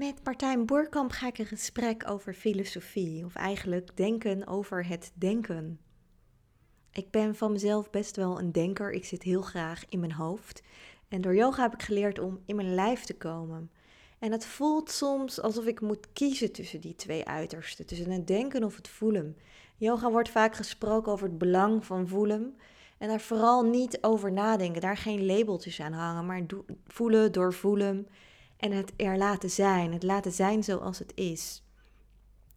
Met Martijn Boerkamp ga ik een gesprek over filosofie, of eigenlijk denken over het denken. Ik ben van mezelf best wel een denker. Ik zit heel graag in mijn hoofd. En door yoga heb ik geleerd om in mijn lijf te komen. En het voelt soms alsof ik moet kiezen tussen die twee uitersten, tussen het denken of het voelen. Yoga wordt vaak gesproken over het belang van voelen. En daar vooral niet over nadenken, daar geen labeltjes aan hangen, maar voelen, doorvoelen en het er laten zijn, het laten zijn zoals het is.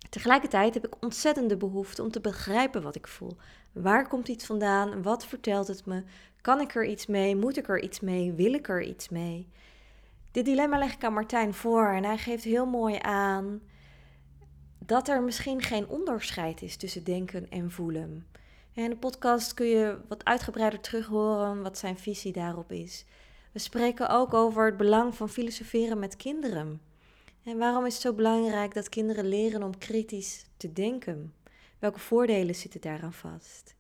Tegelijkertijd heb ik ontzettende behoefte om te begrijpen wat ik voel. Waar komt iets vandaan? Wat vertelt het me? Kan ik er iets mee? Moet ik er iets mee? Wil ik er iets mee? Dit dilemma leg ik aan Martijn voor en hij geeft heel mooi aan dat er misschien geen onderscheid is tussen denken en voelen. In de podcast kun je wat uitgebreider terughoren wat zijn visie daarop is. We spreken ook over het belang van filosoferen met kinderen. En waarom is het zo belangrijk dat kinderen leren om kritisch te denken? Welke voordelen zitten daaraan vast?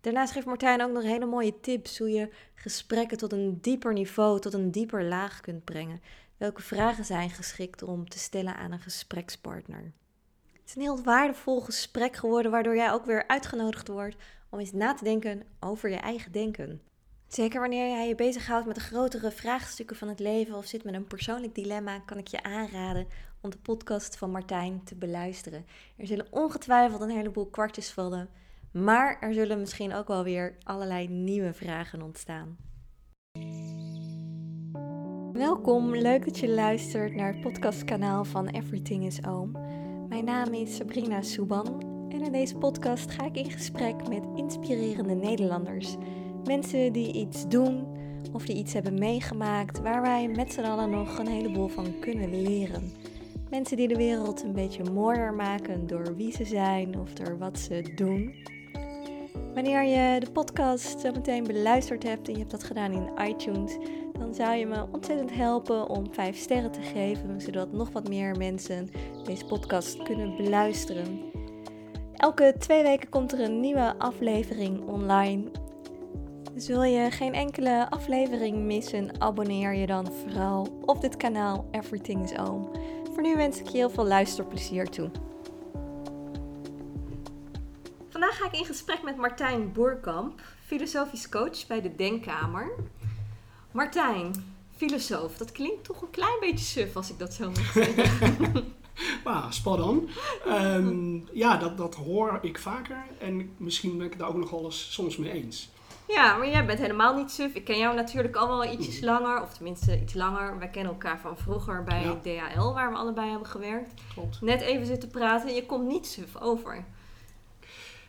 Daarnaast geeft Martijn ook nog hele mooie tips hoe je gesprekken tot een dieper niveau, tot een dieper laag kunt brengen. Welke vragen zijn geschikt om te stellen aan een gesprekspartner? Het is een heel waardevol gesprek geworden, waardoor jij ook weer uitgenodigd wordt om eens na te denken over je eigen denken. Zeker wanneer jij je bezighoudt met de grotere vraagstukken van het leven of zit met een persoonlijk dilemma, kan ik je aanraden om de podcast van Martijn te beluisteren. Er zullen ongetwijfeld een heleboel kwartjes vallen, maar er zullen misschien ook wel weer allerlei nieuwe vragen ontstaan. Welkom, leuk dat je luistert naar het podcastkanaal van Everything is Oom. Mijn naam is Sabrina Souban en in deze podcast ga ik in gesprek met inspirerende Nederlanders Mensen die iets doen of die iets hebben meegemaakt waar wij met z'n allen nog een heleboel van kunnen leren. Mensen die de wereld een beetje mooier maken door wie ze zijn of door wat ze doen. Wanneer je de podcast zo meteen beluisterd hebt en je hebt dat gedaan in iTunes, dan zou je me ontzettend helpen om 5 sterren te geven, zodat nog wat meer mensen deze podcast kunnen beluisteren. Elke twee weken komt er een nieuwe aflevering online dus wil je geen enkele aflevering missen, abonneer je dan vooral op dit kanaal Everything is Oom. Voor nu wens ik je heel veel luisterplezier toe. Vandaag ga ik in gesprek met Martijn Boerkamp, filosofisch coach bij de Denkkamer. Martijn, filosoof, dat klinkt toch een klein beetje suf als ik dat zo moet zeggen. Spot on. Ehm, ja, dat, dat hoor ik vaker en misschien ben ik het daar ook nog wel eens soms mee eens. Ja, maar jij bent helemaal niet suf. Ik ken jou natuurlijk al wel ietsjes mm. langer, of tenminste iets langer. Wij kennen elkaar van vroeger bij DHL, waar we allebei hebben gewerkt. Klopt. Net even zitten praten en je komt niet suf over.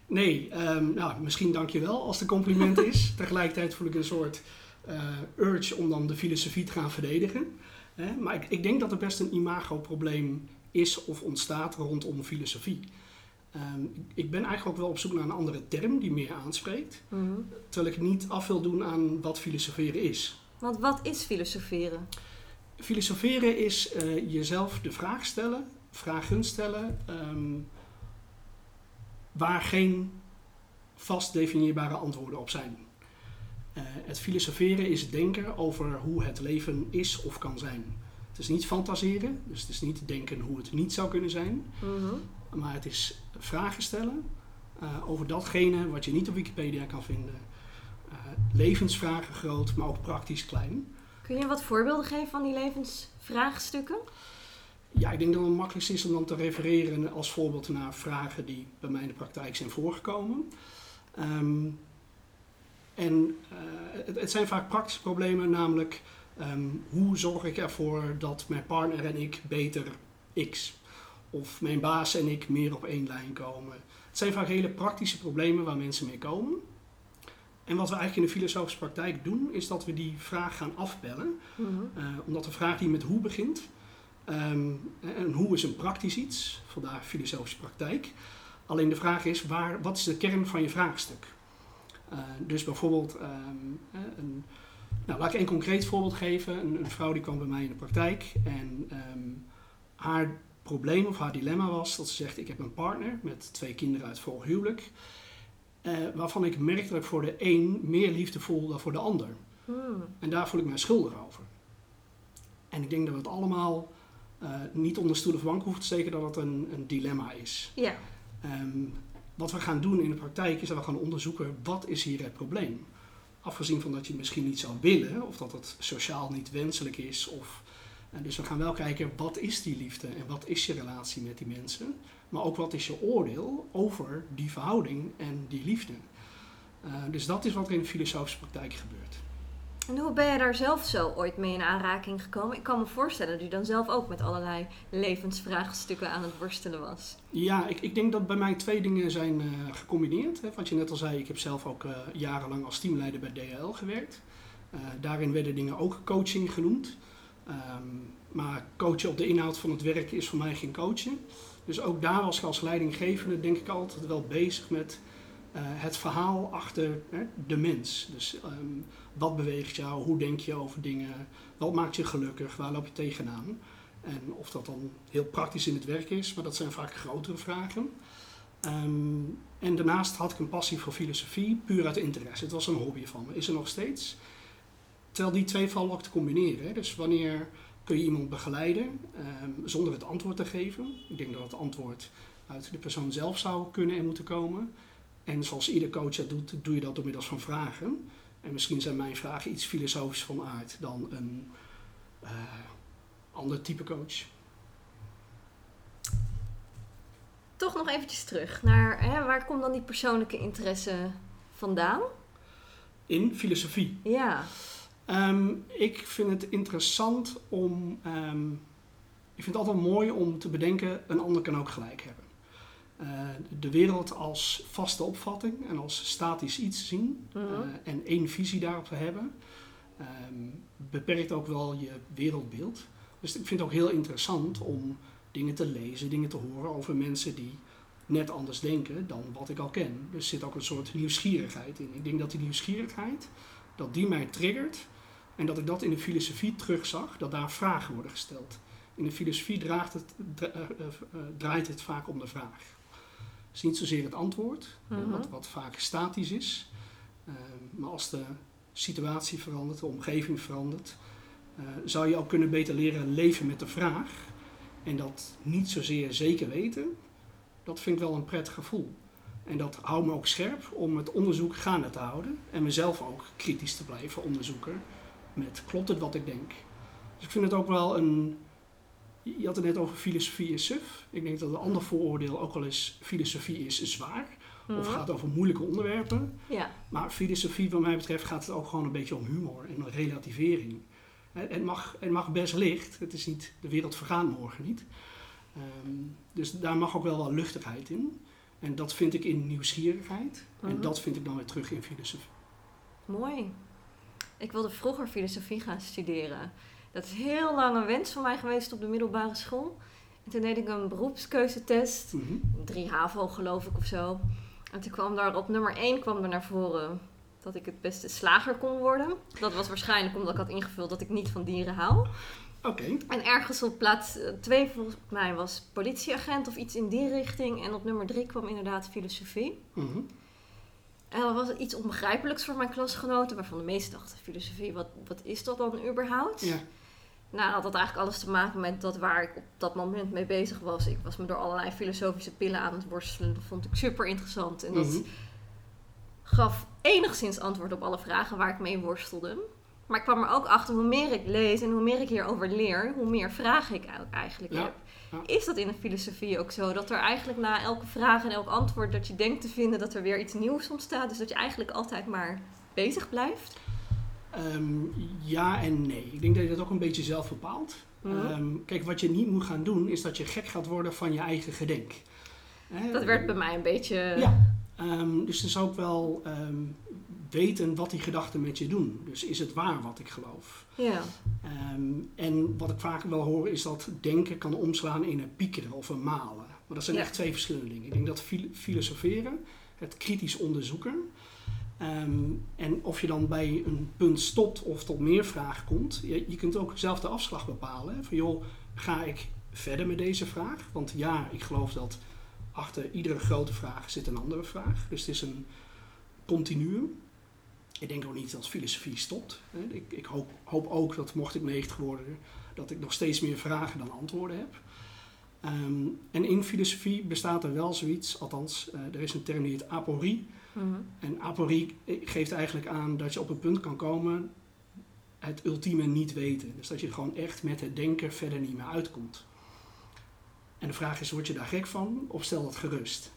Nee, um, nou, misschien dank je wel als het compliment is. Tegelijkertijd voel ik een soort uh, urge om dan de filosofie te gaan verdedigen. maar ik, ik denk dat er best een imagoprobleem is of ontstaat rondom filosofie. Ehm, ik ben eigenlijk ook wel op zoek naar een andere term die meer aanspreekt. Mhm. Terwijl ik niet af wil doen aan wat filosoferen is. Want wat is filosoferen? Filosoferen is uh, jezelf de vraag stellen, vragen stellen, ehm, waar geen vast definieerbare antwoorden op zijn. Uh, het filosoferen is denken over hoe het leven is of kan zijn. Het is niet fantaseren, dus het is niet denken hoe het niet zou kunnen zijn. Mhm. Maar het is vragen stellen uh, over datgene wat je niet op Wikipedia kan vinden. Uh, levensvragen groot, maar ook praktisch klein. Kun je wat voorbeelden geven van die levensvraagstukken? Ja, ik denk dat het makkelijkst is om dan te refereren als voorbeeld naar vragen die bij mij in de praktijk zijn voorgekomen. Um, en uh, het, het, zijn vaak praktische problemen, namelijk um, hoe zorg ik ervoor dat mijn partner en ik beter X of mijn baas en ik meer op één lijn komen. Het zijn vaak hele praktische problemen waar mensen mee komen. En wat we eigenlijk in de filosofische praktijk doen, is dat we die vraag gaan afbellen. Mhm. Eh, omdat de vraag die met hoe begint, ehm, en hoe is een praktisch iets, vandaar filosofische praktijk. Alleen de vraag is, waar, wat is de kern van je vraagstuk? Uh, dus bijvoorbeeld, um, een, nou, laat ik een concreet voorbeeld geven. Een, een, vrouw die kwam bij mij in de praktijk en um, haar probleem of haar dilemma was dat ze zegt: Ik heb een partner met twee kinderen uit vol huwelijk. Uh, waarvan ik merk dat ik voor de een meer liefde voel dan voor de ander. Hmm. En daar voel ik mij schuldig over. En ik denk dat we het allemaal niet onder stoel of bank hoeft te steken dat het een, een dilemma is. Ja. Ehm, wat we gaan doen in de praktijk is dat we gaan onderzoeken wat is hier het probleem. Afgezien van dat je het misschien niet zou willen of dat het sociaal niet wenselijk is. Of, dus we gaan wel kijken wat is die liefde en wat is je relatie met die mensen. Maar ook wat is je oordeel over die verhouding en die liefde. Uh, dus dat is wat er in de filosofische praktijk gebeurt. En hoe ben je daar zelf zo ooit mee in aanraking gekomen? Ik kan me voorstellen dat u dan zelf ook met allerlei levensvraagstukken aan het worstelen was. Ja, ik, ik denk dat bij mij twee dingen zijn uh, gecombineerd. Hè. Wat je net al zei, ik heb zelf ook uh, jarenlang als teamleider bij DHL gewerkt. Uh, daarin werden dingen ook coaching genoemd. Um, maar coachen op de inhoud van het werk is voor mij geen coachen. Dus ook daar was ik als leidinggevende denk ik altijd wel bezig met het verhaal achter hè, de mens. Dus um, wat beweegt jou? Hoe denk je over dingen? Wat maakt je gelukkig? Waar loop je tegenaan? En of dat dan heel praktisch in het werk is, maar dat zijn vaak grotere vragen. Um, en daarnaast had ik een passie voor filosofie, puur uit interesse. Het was een hobby van me, is er nog steeds. Terwijl die twee vallen ook te combineren. Hè. Dus wanneer kun je iemand begeleiden um, zonder het antwoord te geven? Ik denk dat het antwoord uit de persoon zelf zou kunnen en moeten komen. En zoals ieder coach dat doet, doe je dat door middels van vragen. En misschien zijn mijn vragen iets filosofisch van aard dan een uh, ander type coach. Toch nog eventjes terug naar hè, waar komt dan die persoonlijke interesse vandaan? In filosofie. Ja. Um, ik vind het interessant om. Um, ik vind het altijd mooi om te bedenken: een ander kan ook gelijk hebben. Uh, de wereld als vaste opvatting en als statisch iets zien uh, en één visie daarop te hebben, um, beperkt ook wel je wereldbeeld. Dus ik vind het ook heel interessant om dingen te lezen, dingen te horen over mensen die net anders denken dan wat ik al ken. Dus er zit ook een soort nieuwsgierigheid in. Ik denk dat die nieuwsgierigheid, dat die mij triggert en dat ik dat in de filosofie terugzag, dat daar vragen worden gesteld. In de filosofie draait het, draait het vaak om de vraag is niet zozeer het antwoord, mm-hmm. wat, wat, vaak statisch is. Uh, maar als de situatie verandert, de omgeving verandert, uh, zou je ook kunnen beter leren leven met de vraag. En dat niet zozeer zeker weten, dat vind ik wel een prettig gevoel. En dat houdt me ook scherp om het onderzoek gaande te houden en mezelf ook kritisch te blijven onderzoeken met klopt het wat ik denk. Dus ik vind het ook wel een, je had het net over filosofie is suf. Ik denk dat een ander vooroordeel ook wel eens filosofie is zwaar. Of mhm. gaat over moeilijke onderwerpen. Ja. Maar filosofie, wat mij betreft, gaat het ook gewoon een beetje om humor en relativering. Het mag, het mag best licht. Het is niet, de wereld vergaan morgen niet. Um, dus daar mag ook wel wel luchtigheid in. En dat vind ik in nieuwsgierigheid. En Mhm. dat vind ik dan weer terug in filosofie. Mooi. Ik wilde vroeger filosofie gaan studeren. Dat is heel lang een wens van mij geweest op de middelbare school. En toen deed ik een beroepskeuzetest. Mhm. 3 HAVO geloof ik of zo. En toen kwam daar op nummer 1 kwam er naar voren dat ik het beste slager kon worden. Dat was waarschijnlijk omdat ik had ingevuld dat ik niet van dieren hou. Oké. En ergens op plaats 2 volgens mij was politieagent of iets in die richting. En op nummer 3 kwam inderdaad filosofie. En dat was iets onbegrijpelijks voor mijn klasgenoten, waarvan de meesten dachten: filosofie, wat, wat is dat dan überhaupt? Ja. Nou, dat had eigenlijk alles te maken met dat waar ik op dat moment mee bezig was. Ik was me door allerlei filosofische pillen aan het worstelen. Dat vond ik super interessant. En dat Mhm. gaf enigszins antwoord op alle vragen waar ik mee worstelde. Maar ik kwam er ook achter, hoe meer ik lees en hoe meer ik hierover leer, hoe meer vragen ik eigenlijk Ja, heb. Is dat in de filosofie ook zo? Dat er eigenlijk na elke vraag en elk antwoord dat je denkt te vinden, dat er weer iets nieuws ontstaat. Dus dat je eigenlijk altijd maar bezig blijft. Ehm, ja en nee. Ik denk dat je dat ook een beetje zelf bepaalt. Mhm. Ehm, kijk, wat je niet moet gaan doen, is dat je gek gaat worden van je eigen gedenk. Dat werd bij mij een beetje... Ja. Ehm, dus dan zou ik wel weten wat die gedachten met je doen. Dus is het waar wat ik geloof? Ja. Ehm, en wat ik vaak wel hoor is dat denken kan omslaan in een piekeren of een malen. Maar dat zijn Ja. echt twee verschillende dingen. Ik denk dat fil- filosoferen, het kritisch onderzoeken. ehm, en of je dan bij een punt stopt of tot meer vragen komt. Je, je kunt ook zelf de afslag bepalen. hè. Van joh, ga ik verder met deze vraag? Want ja, ik geloof dat achter iedere grote vraag zit een andere vraag. Dus het is een continuum. Ik denk ook niet dat filosofie stopt. Ik, ik hoop, hoop ook dat mocht ik 90 worden, dat ik nog steeds meer vragen dan antwoorden heb. Ehm, en in filosofie bestaat er wel zoiets, althans, uh, er is een term die heet aporie. Mhm. En aporie geeft eigenlijk aan dat je op een punt kan komen het ultieme niet weten. Dus dat je gewoon echt met het denken verder niet meer uitkomt. En de vraag is, word je daar gek van of stel dat gerust?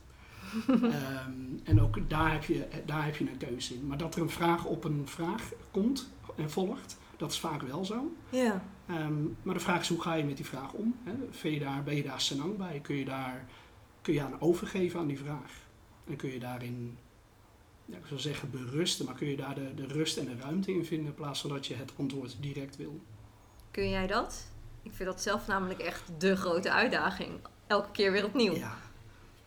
Ehm, en ook daar heb, je, daar heb je een keuze in. Maar dat er een vraag op een vraag komt en volgt, dat is vaak wel zo. Ja. Ehm, maar de vraag is, hoe ga je met die vraag om? Hè? je daar, ben je daar senang bij? Kun je daar kun je aan overgeven aan die vraag? En kun je daarin, ja, ik zou zeggen berusten, maar kun je daar de, de rust en de ruimte in vinden in plaats van dat je het antwoord direct wil? Kun jij dat? Ik vind dat zelf namelijk echt de grote uitdaging. Elke keer weer opnieuw. Ja,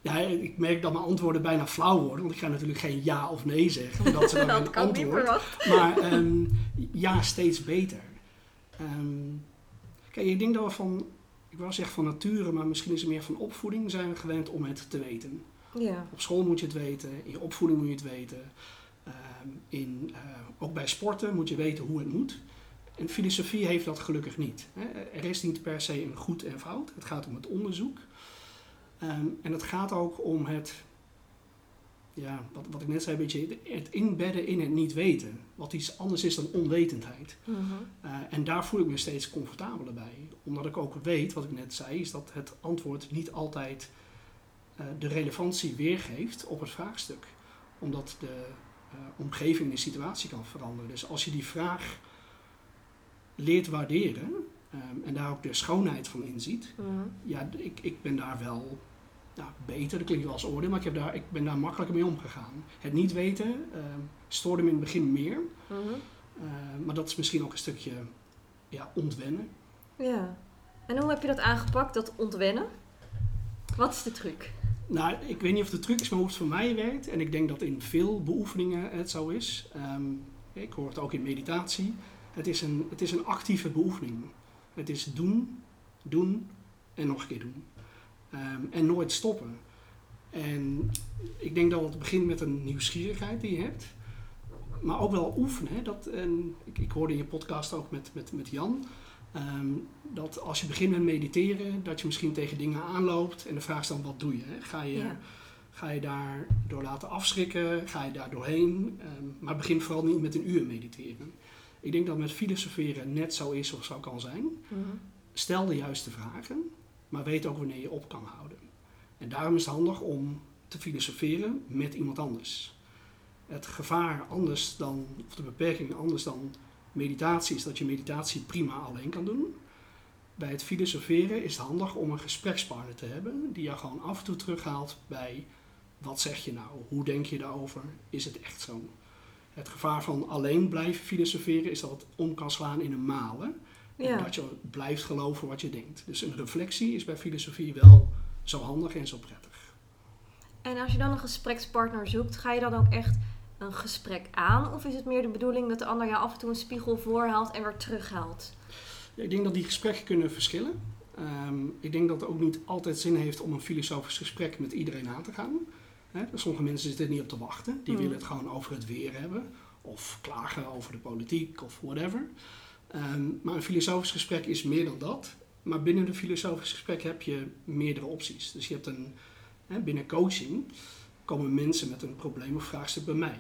ja, ik merk dat mijn antwoorden bijna flauw worden, want ik ga natuurlijk geen ja of nee zeggen. Dat, is dat kan antwoord. Maar um, ja, steeds beter. Um, kijk, ik denk dat we van, ik wil zeggen van nature, maar misschien is het meer van opvoeding, zijn we gewend om het te weten. Ja. Op school moet je het weten, in je opvoeding moet je het weten. Um, in, uh, ook bij sporten moet je weten hoe het moet. En filosofie heeft dat gelukkig niet. Hè. Er is niet per se een goed en fout. Het gaat om het onderzoek. Um, en het gaat ook om het, ja, wat, wat ik net zei, een beetje het inbedden in het niet weten. Wat iets anders is dan onwetendheid. Uh en daar voel ik me steeds comfortabeler bij. Omdat ik ook weet, wat ik net zei, is dat het antwoord niet altijd uh, de relevantie weergeeft op het vraagstuk. Omdat de uh, omgeving de situatie kan veranderen. Dus als je die vraag leert waarderen, um, en daar ook de schoonheid van inziet, uh ja, ik, ik ben daar wel nou, beter, dat klinkt wel als oordeel, maar ik, heb daar, ik ben daar makkelijker mee omgegaan. Het niet weten uh, stoorde me in het begin meer, uh maar dat is misschien ook een stukje ja, ontwennen. Ja, en hoe heb je dat aangepakt, dat ontwennen? Wat is de truc? Nou, ik weet niet of de truc is, maar hoe het voor mij werkt, en ik denk dat in veel beoefeningen het zo is, um, ik hoor het ook in meditatie, het is een, het is een actieve beoefening. Het is doen, doen en nog een keer doen. Um, en nooit stoppen. En ik denk dat het begint met een nieuwsgierigheid die je hebt. Maar ook wel oefenen. Dat, en ik, ik hoorde in je podcast ook met, met, met Jan. Um, dat als je begint met mediteren, dat je misschien tegen dingen aanloopt. En de vraag is dan, wat doe je? Hè? Ga je, ja. ga je daar door laten afschrikken? Ga je daar doorheen? Um, maar begin vooral niet met een uur mediteren. Ik denk dat met filosoferen net zo is of zo kan zijn. Mm -hmm. Stel de juiste vragen maar weet ook wanneer je op kan houden. En daarom is het handig om te filosoferen met iemand anders. Het gevaar anders dan, of de beperking anders dan meditatie is dat je meditatie prima alleen kan doen. Bij het filosoferen is het handig om een gesprekspartner te hebben die jou gewoon af en toe terughaalt bij wat zeg je nou, hoe denk je daarover, is het echt zo? Het gevaar van alleen blijven filosoferen is dat het om kan slaan in een malen. Ja. En dat je blijft geloven wat je denkt. Dus een reflectie is bij filosofie wel zo handig en zo prettig. En als je dan een gesprekspartner zoekt, ga je dan ook echt een gesprek aan? Of is het meer de bedoeling dat de ander jou af en toe een spiegel voorhaalt en weer terughaalt? Ja, ik denk dat die gesprekken kunnen verschillen. Um, ik denk dat het ook niet altijd zin heeft om een filosofisch gesprek met iedereen aan te gaan. He, sommige mensen zitten er niet op te wachten. Die mm. willen het gewoon over het weer hebben. Of klagen over de politiek of whatever. Um, maar een filosofisch gesprek is meer dan dat. Maar binnen een filosofisch gesprek heb je meerdere opties. Dus je hebt een, hè, binnen coaching komen mensen met een probleem of vraagstuk bij mij.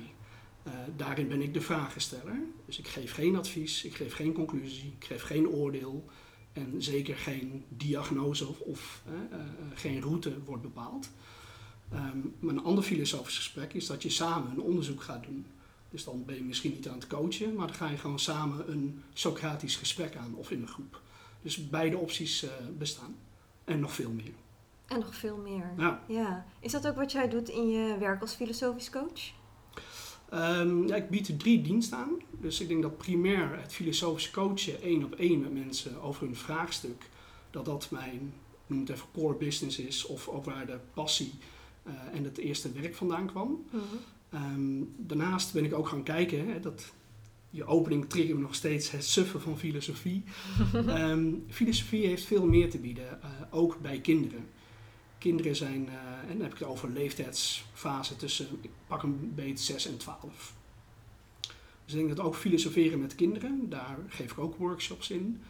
Uh, daarin ben ik de vragensteller. Dus ik geef geen advies, ik geef geen conclusie, ik geef geen oordeel. En zeker geen diagnose of, of uh, uh, geen route wordt bepaald. Um, maar een ander filosofisch gesprek is dat je samen een onderzoek gaat doen. Dus dan ben je misschien niet aan het coachen, maar dan ga je gewoon samen een Socratisch gesprek aan of in een groep. Dus beide opties uh, bestaan. En nog veel meer. En nog veel meer. Ja. ja. Is dat ook wat jij doet in je werk als filosofisch coach? Um, ja, ik bied drie diensten aan. Dus ik denk dat primair het filosofisch coachen één op één met mensen over hun vraagstuk, dat dat mijn, noem het even core business is, of ook waar de passie uh, en het eerste werk vandaan kwam. Mm -hmm. Um, daarnaast ben ik ook gaan kijken, hè, dat, je opening trigger me nog steeds het suffen van filosofie. um, filosofie heeft veel meer te bieden, uh, ook bij kinderen. Kinderen zijn, uh, en dan heb ik het over leeftijdsfase tussen, ik pak een beetje 6 en 12. Dus ik denk dat ook filosoferen met kinderen, daar geef ik ook workshops in.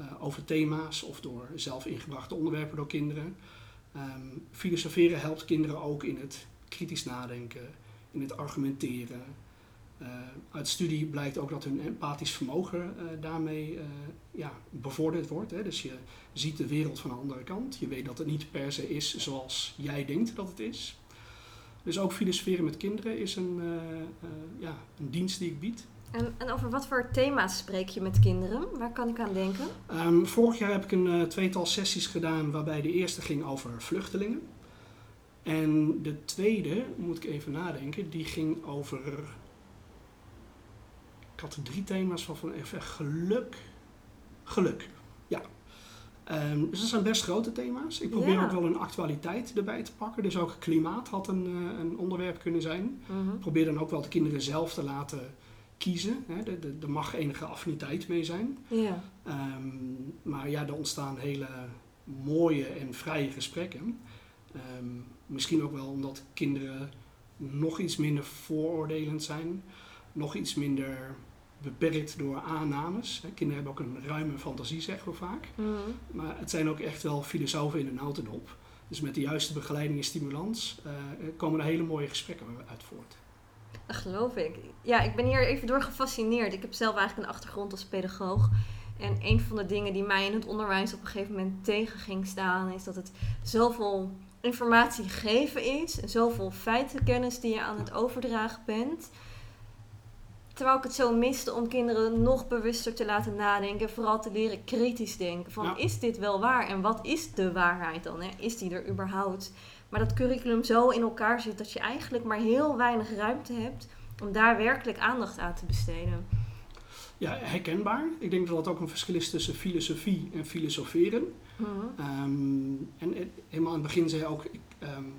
uh, over thema's of door zelf ingebrachte onderwerpen door kinderen. Um, filosoferen helpt kinderen ook in het kritisch nadenken, in het argumenteren. Uh, uit studie blijkt ook dat hun empathisch vermogen uh, daarmee ja, bevorderd wordt. Hè. Dus je ziet de wereld van de andere kant. Je weet dat het niet per se is zoals jij denkt dat het is. Dus ook filosoferen met kinderen is een, ja, een dienst die ik bied. En, en, over wat voor thema's spreek je met kinderen? Waar kan ik aan denken? Um, vorig jaar heb ik een tweetal sessies gedaan waarbij de eerste ging over vluchtelingen. En de tweede, moet ik even nadenken, die ging over. Ik had er drie thema's van, van even geluk. Geluk, ja. Um, dus dat zijn best grote thema's. Ik probeer ja. ook wel een actualiteit erbij te pakken. Dus ook klimaat had een, uh, een onderwerp kunnen zijn. Mm -hmm. Probeer dan ook wel de kinderen zelf te laten kiezen. Hè. Er mag enige affiniteit mee zijn. Ja. Um, maar ja, er ontstaan hele mooie en vrije gesprekken. Um, misschien ook wel omdat kinderen nog iets minder vooroordelend zijn. Nog iets minder beperkt door aannames. Kinderen hebben ook een ruime fantasie, zeggen we vaak. Mm. Maar het zijn ook echt wel filosofen in een notendop. Dus met de juiste begeleiding en stimulans uh, komen er hele mooie gesprekken uit voort. Dat geloof ik. Ja, ik ben hier even door gefascineerd. Ik heb zelf eigenlijk een achtergrond als pedagoog. En een van de dingen die mij in het onderwijs op een gegeven moment tegen ging staan, is dat het zoveel informatie geven is. En zoveel feitenkennis die je aan het overdragen bent. Terwijl ik het zo miste om kinderen nog bewuster te laten nadenken. Vooral te leren kritisch denken. Van is dit wel waar? En wat is de waarheid dan? Hè? Is die er überhaupt? Maar dat curriculum zo in elkaar zit dat je eigenlijk maar heel weinig ruimte hebt om daar werkelijk aandacht aan te besteden. Ja, herkenbaar. Ik denk dat dat ook een verschil is tussen filosofie en filosoferen. Mm um, en helemaal aan het begin zei je ook, ik um,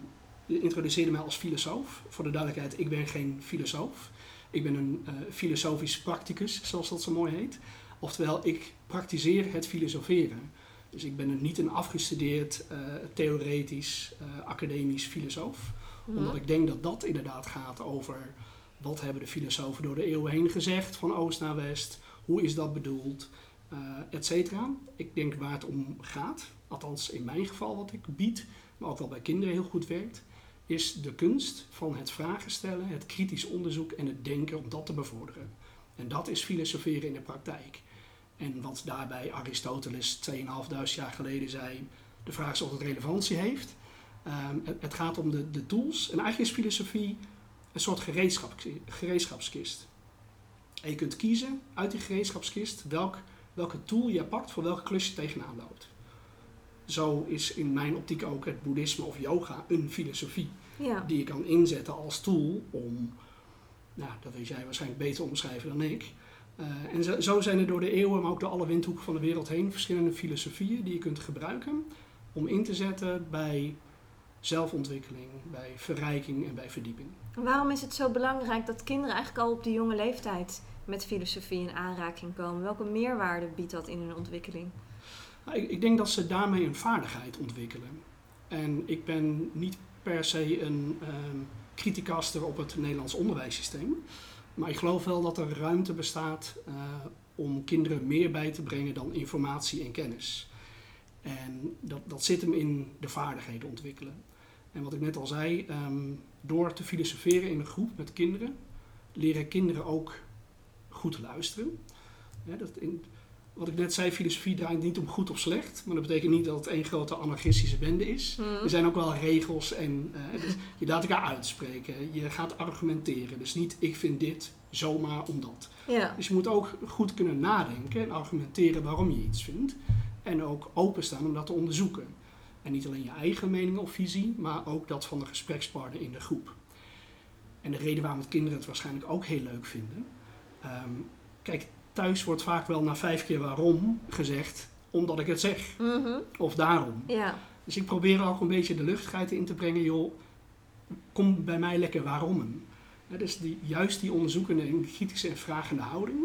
introduceerde mij als filosoof. Voor de duidelijkheid, ik ben geen filosoof. Ik ben een uh, filosofisch practicus, zoals dat zo mooi heet. Oftewel, ik praktiseer het filosoferen. Dus ik ben niet een afgestudeerd, uh, theoretisch, academisch filosoof. Mm. Omdat ik denk dat dat inderdaad gaat over wat hebben de filosofen door de eeuwen heen gezegd, van oost naar west, hoe is dat bedoeld, uh, et cetera. Ik denk waar het om gaat, althans in mijn geval wat ik bied, maar ook wel bij kinderen heel goed werkt, is de kunst van het vragen stellen, het kritisch onderzoek en het denken om dat te bevorderen. En dat is filosoferen in de praktijk. En wat daarbij Aristoteles 2.500 jaar geleden zei, de vraag is of het relevantie heeft. Het, het, gaat om de, de tools. En eigenlijk is filosofie een soort gereedschap, gereedschapskist. En je kunt kiezen uit die gereedschapskist welk, welke tool je pakt voor welke klus je tegenaan loopt. Zo is in mijn optiek ook het boeddhisme of yoga een filosofie ja. die je kan inzetten als tool om, nou, dat weet jij waarschijnlijk beter omschrijven dan ik, uh, en zo, zo, zijn er door de eeuwen, maar ook door alle windhoeken van de wereld heen, verschillende filosofieën die je kunt gebruiken om in te zetten bij zelfontwikkeling, bij verrijking en bij verdieping. Waarom is het zo belangrijk dat kinderen eigenlijk al op de jonge leeftijd met filosofie in aanraking komen? Welke meerwaarde biedt dat in hun ontwikkeling? Nou, ik, ik, denk dat ze daarmee een vaardigheid ontwikkelen. En ik ben niet per se een um, criticaster op het Nederlands onderwijssysteem. Maar ik geloof wel dat er ruimte bestaat uh, om kinderen meer bij te brengen dan informatie en kennis. En dat, dat zit hem in de vaardigheden ontwikkelen. En wat ik net al zei, um, door te filosoferen in een groep met kinderen, leren kinderen ook goed luisteren. Ja, dat in, wat ik net zei, filosofie draait niet om goed of slecht. Maar dat betekent niet dat het één grote anarchistische bende is. Mm. Er zijn ook wel regels en uh, dus je laat elkaar uitspreken. Je gaat argumenteren. Dus niet ik vind dit zomaar omdat. Ja. Dus je moet ook goed kunnen nadenken en argumenteren waarom je iets vindt. En ook openstaan om dat te onderzoeken. En niet alleen je eigen mening of visie, maar ook dat van de gesprekspartner in de groep. En de reden waarom het kinderen het waarschijnlijk ook heel leuk vinden. Um, kijk, thuis wordt vaak wel na vijf keer waarom gezegd, omdat ik het zeg. Mm -hmm. Of daarom. Ja. Dus ik probeer ook een beetje de luchtigheid in te brengen, joh, kom bij mij lekker waarom. Ja, dus die, juist die onderzoekende en kritische en vragende houding.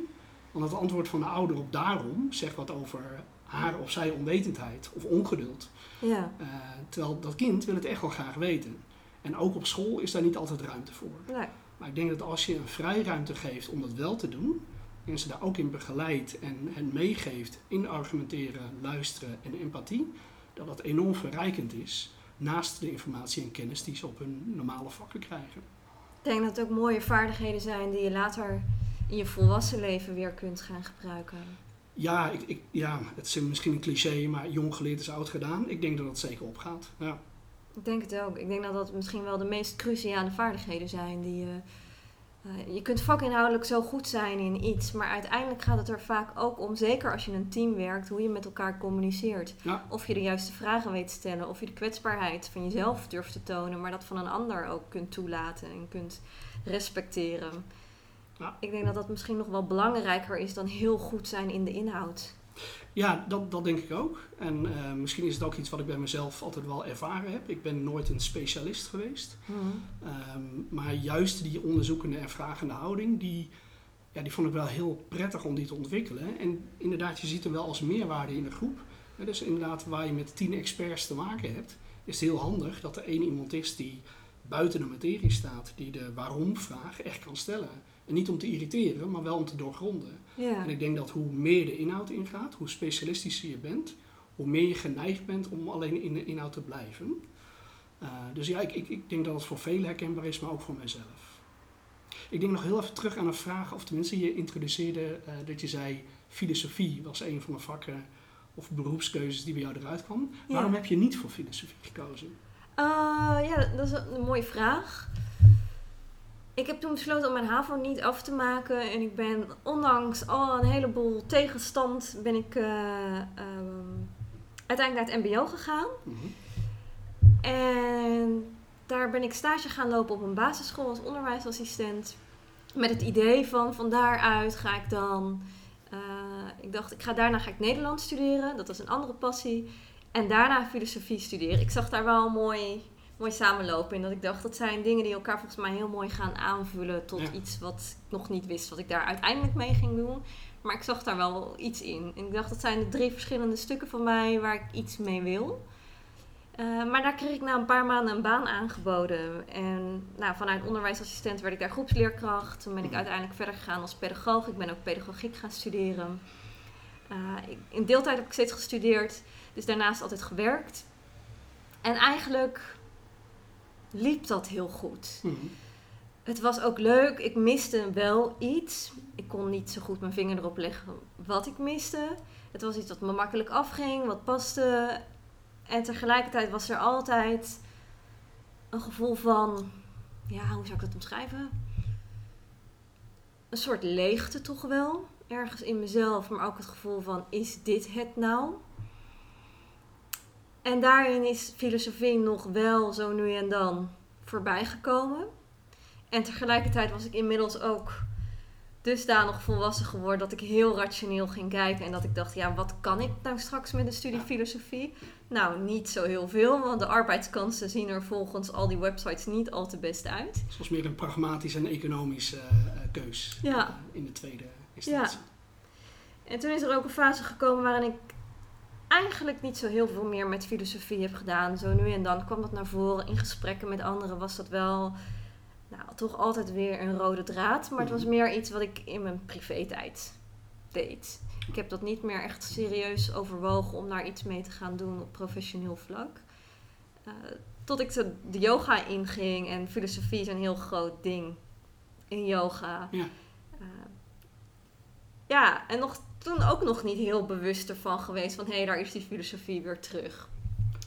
Want het antwoord van de ouder op daarom zegt wat over haar of zij onwetendheid of ongeduld. Ja. Uh, terwijl dat kind wil het echt wel graag weten. En ook op school is daar niet altijd ruimte voor. Nee. Maar ik denk dat als je een vrij ruimte geeft om dat wel te doen, en ze daar ook in begeleidt en, en meegeeft in argumenteren, luisteren en empathie, dat dat enorm verrijkend is naast de informatie en kennis die ze op hun normale vakken krijgen. Ik denk dat het ook mooie vaardigheden zijn die je later in je volwassen leven weer kunt gaan gebruiken. Ja, ik, ik, ja, het is misschien een cliché, maar jong geleerd is oud gedaan. Ik denk dat dat zeker opgaat. Ja. Ik denk het ook. Ik denk dat dat misschien wel de meest cruciale vaardigheden zijn die je. Uh, je kunt vakinhoudelijk zo goed zijn in iets, maar uiteindelijk gaat het er vaak ook om, zeker als je in een team werkt, hoe je met elkaar communiceert. Ja. Of je de juiste vragen weet te stellen, of je de kwetsbaarheid van jezelf durft te tonen, maar dat van een ander ook kunt toelaten en kunt respecteren. Ja. Ik denk dat dat misschien nog wel belangrijker is dan heel goed zijn in de inhoud. Ja, dat, dat denk ik ook. En uh, misschien is het ook iets wat ik bij mezelf altijd wel ervaren heb. Ik ben nooit een specialist geweest. Hmm. Um, maar juist die onderzoekende en vragende houding, die, ja, die vond ik wel heel prettig om die te ontwikkelen. En inderdaad, je ziet hem wel als meerwaarde in de groep. Ja, dus inderdaad, waar je met tien experts te maken hebt, is het heel handig dat er één iemand is die buiten de materie staat, die de waarom-vraag echt kan stellen. En niet om te irriteren, maar wel om te doorgronden. Ja. En ik denk dat hoe meer de inhoud ingaat, hoe specialistischer je bent, hoe meer je geneigd bent om alleen in de inhoud te blijven. Uh, dus ja, ik, ik, ik denk dat het voor velen herkenbaar is, maar ook voor mijzelf. Ik denk nog heel even terug aan een vraag, of tenminste je introduceerde uh, dat je zei filosofie was een van de vakken of beroepskeuzes die bij jou eruit kwam. Ja. Waarom heb je niet voor filosofie gekozen? Uh, ja, dat is een mooie vraag. Ik heb toen besloten om mijn HAVO niet af te maken. En ik ben ondanks al een heleboel tegenstand ben ik uh, um, uiteindelijk naar het mbo gegaan. Mm -hmm. En daar ben ik stage gaan lopen op een basisschool als onderwijsassistent. Met het idee van van daaruit ga ik dan... Uh, ik dacht, ik ga daarna ga ik Nederlands studeren. Dat was een andere passie. En daarna filosofie studeren. Ik zag daar wel een mooi, mooi samenlopen in. Dat ik dacht, dat zijn dingen die elkaar volgens mij heel mooi gaan aanvullen tot Ja. iets wat ik nog niet wist wat ik daar uiteindelijk mee ging doen. Maar ik zag daar wel iets in. En ik dacht, dat zijn de drie verschillende stukken van mij waar ik iets mee wil. Uh, maar daar kreeg ik na een paar maanden een baan aangeboden. En nou, vanuit onderwijsassistent werd ik daar groepsleerkracht. Toen ben ik uiteindelijk verder gegaan als pedagoog. Ik ben ook pedagogiek gaan studeren. Uh, ik, in deeltijd heb ik steeds gestudeerd. Dus daarnaast altijd gewerkt. En eigenlijk liep dat heel goed. Mm -hmm. Het was ook leuk. Ik miste wel iets. Ik kon niet zo goed mijn vinger erop leggen wat ik miste. Het was iets wat me makkelijk afging, wat paste. En tegelijkertijd was er altijd een gevoel van, ja, hoe zou ik dat omschrijven? Een soort leegte toch wel. Ergens in mezelf, maar ook het gevoel van, is dit het nou? En daarin is filosofie nog wel zo nu en dan voorbij gekomen. En tegelijkertijd was ik inmiddels ook dusdanig volwassen geworden dat ik heel rationeel ging kijken. En dat ik dacht, ja, wat kan ik nou straks met een studie filosofie? Nou, niet zo heel veel, want de arbeidskansen zien er volgens al die websites niet al te best uit. Het was meer een pragmatische en economische uh, keus ja. uh, in de tweede instantie. Ja. En toen is er ook een fase gekomen waarin ik eigenlijk niet zo heel veel meer met filosofie heb gedaan. Zo nu en dan kwam dat naar voren. In gesprekken met anderen was dat wel nou, toch altijd weer een rode draad. Maar het was meer iets wat ik in mijn privé-tijd deed. Ik heb dat niet meer echt serieus overwogen om daar iets mee te gaan doen op professioneel vlak. Uh, tot ik de, de yoga inging en filosofie is een heel groot ding in yoga. Ja, ja en nog, toen ook nog niet heel bewust ervan geweest van hé, hey, daar is die filosofie weer terug.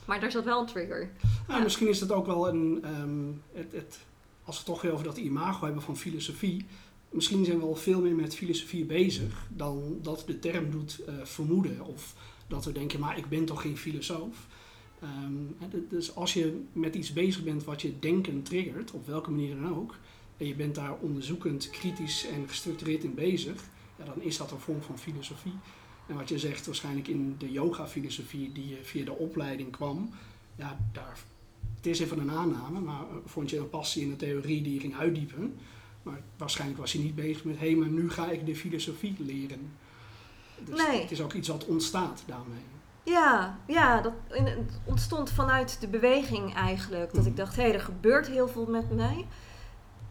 Maar daar zat wel een trigger. Ja. Misschien is het ook wel een. Um, het, het, als we het toch weer over dat imago hebben van filosofie. Misschien zijn we al veel meer met filosofie bezig dan dat de term doet uh, vermoeden. Of dat we denken, maar ik ben toch geen filosoof. Um, dus als je met iets bezig bent wat je denken triggert, op welke manier dan ook, en je bent daar onderzoekend, kritisch en gestructureerd in bezig, ja, dan is dat een vorm van filosofie. En wat je zegt, waarschijnlijk in de yoga-filosofie die je via de opleiding kwam, ja, daar, het is even een aanname, maar vond je een passie in de theorie die je ging uitdiepen. Maar waarschijnlijk was hij niet bezig met, hé, hey, maar nu ga ik de filosofie leren. Dus nee. het is ook iets wat ontstaat daarmee. Ja, ja dat het ontstond vanuit de beweging eigenlijk. Dat ik dacht, hé, hey, er gebeurt heel veel met mij.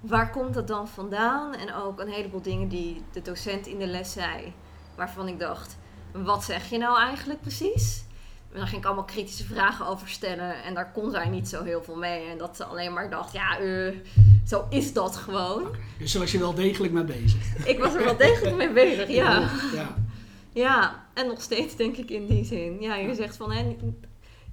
Waar komt dat dan vandaan? En ook een heleboel dingen die de docent in de les zei, waarvan ik dacht, wat zeg je nou eigenlijk precies? En dan ging ik allemaal kritische vragen over stellen en daar kon zij niet zo heel veel mee. En dat ze alleen maar dacht, ja, uh, zo is dat gewoon. Dus daar was je wel degelijk mee bezig? Ik was er wel degelijk mee bezig, ja. ja. Ja, en nog steeds denk ik in die zin. Ja, je zegt van, hè,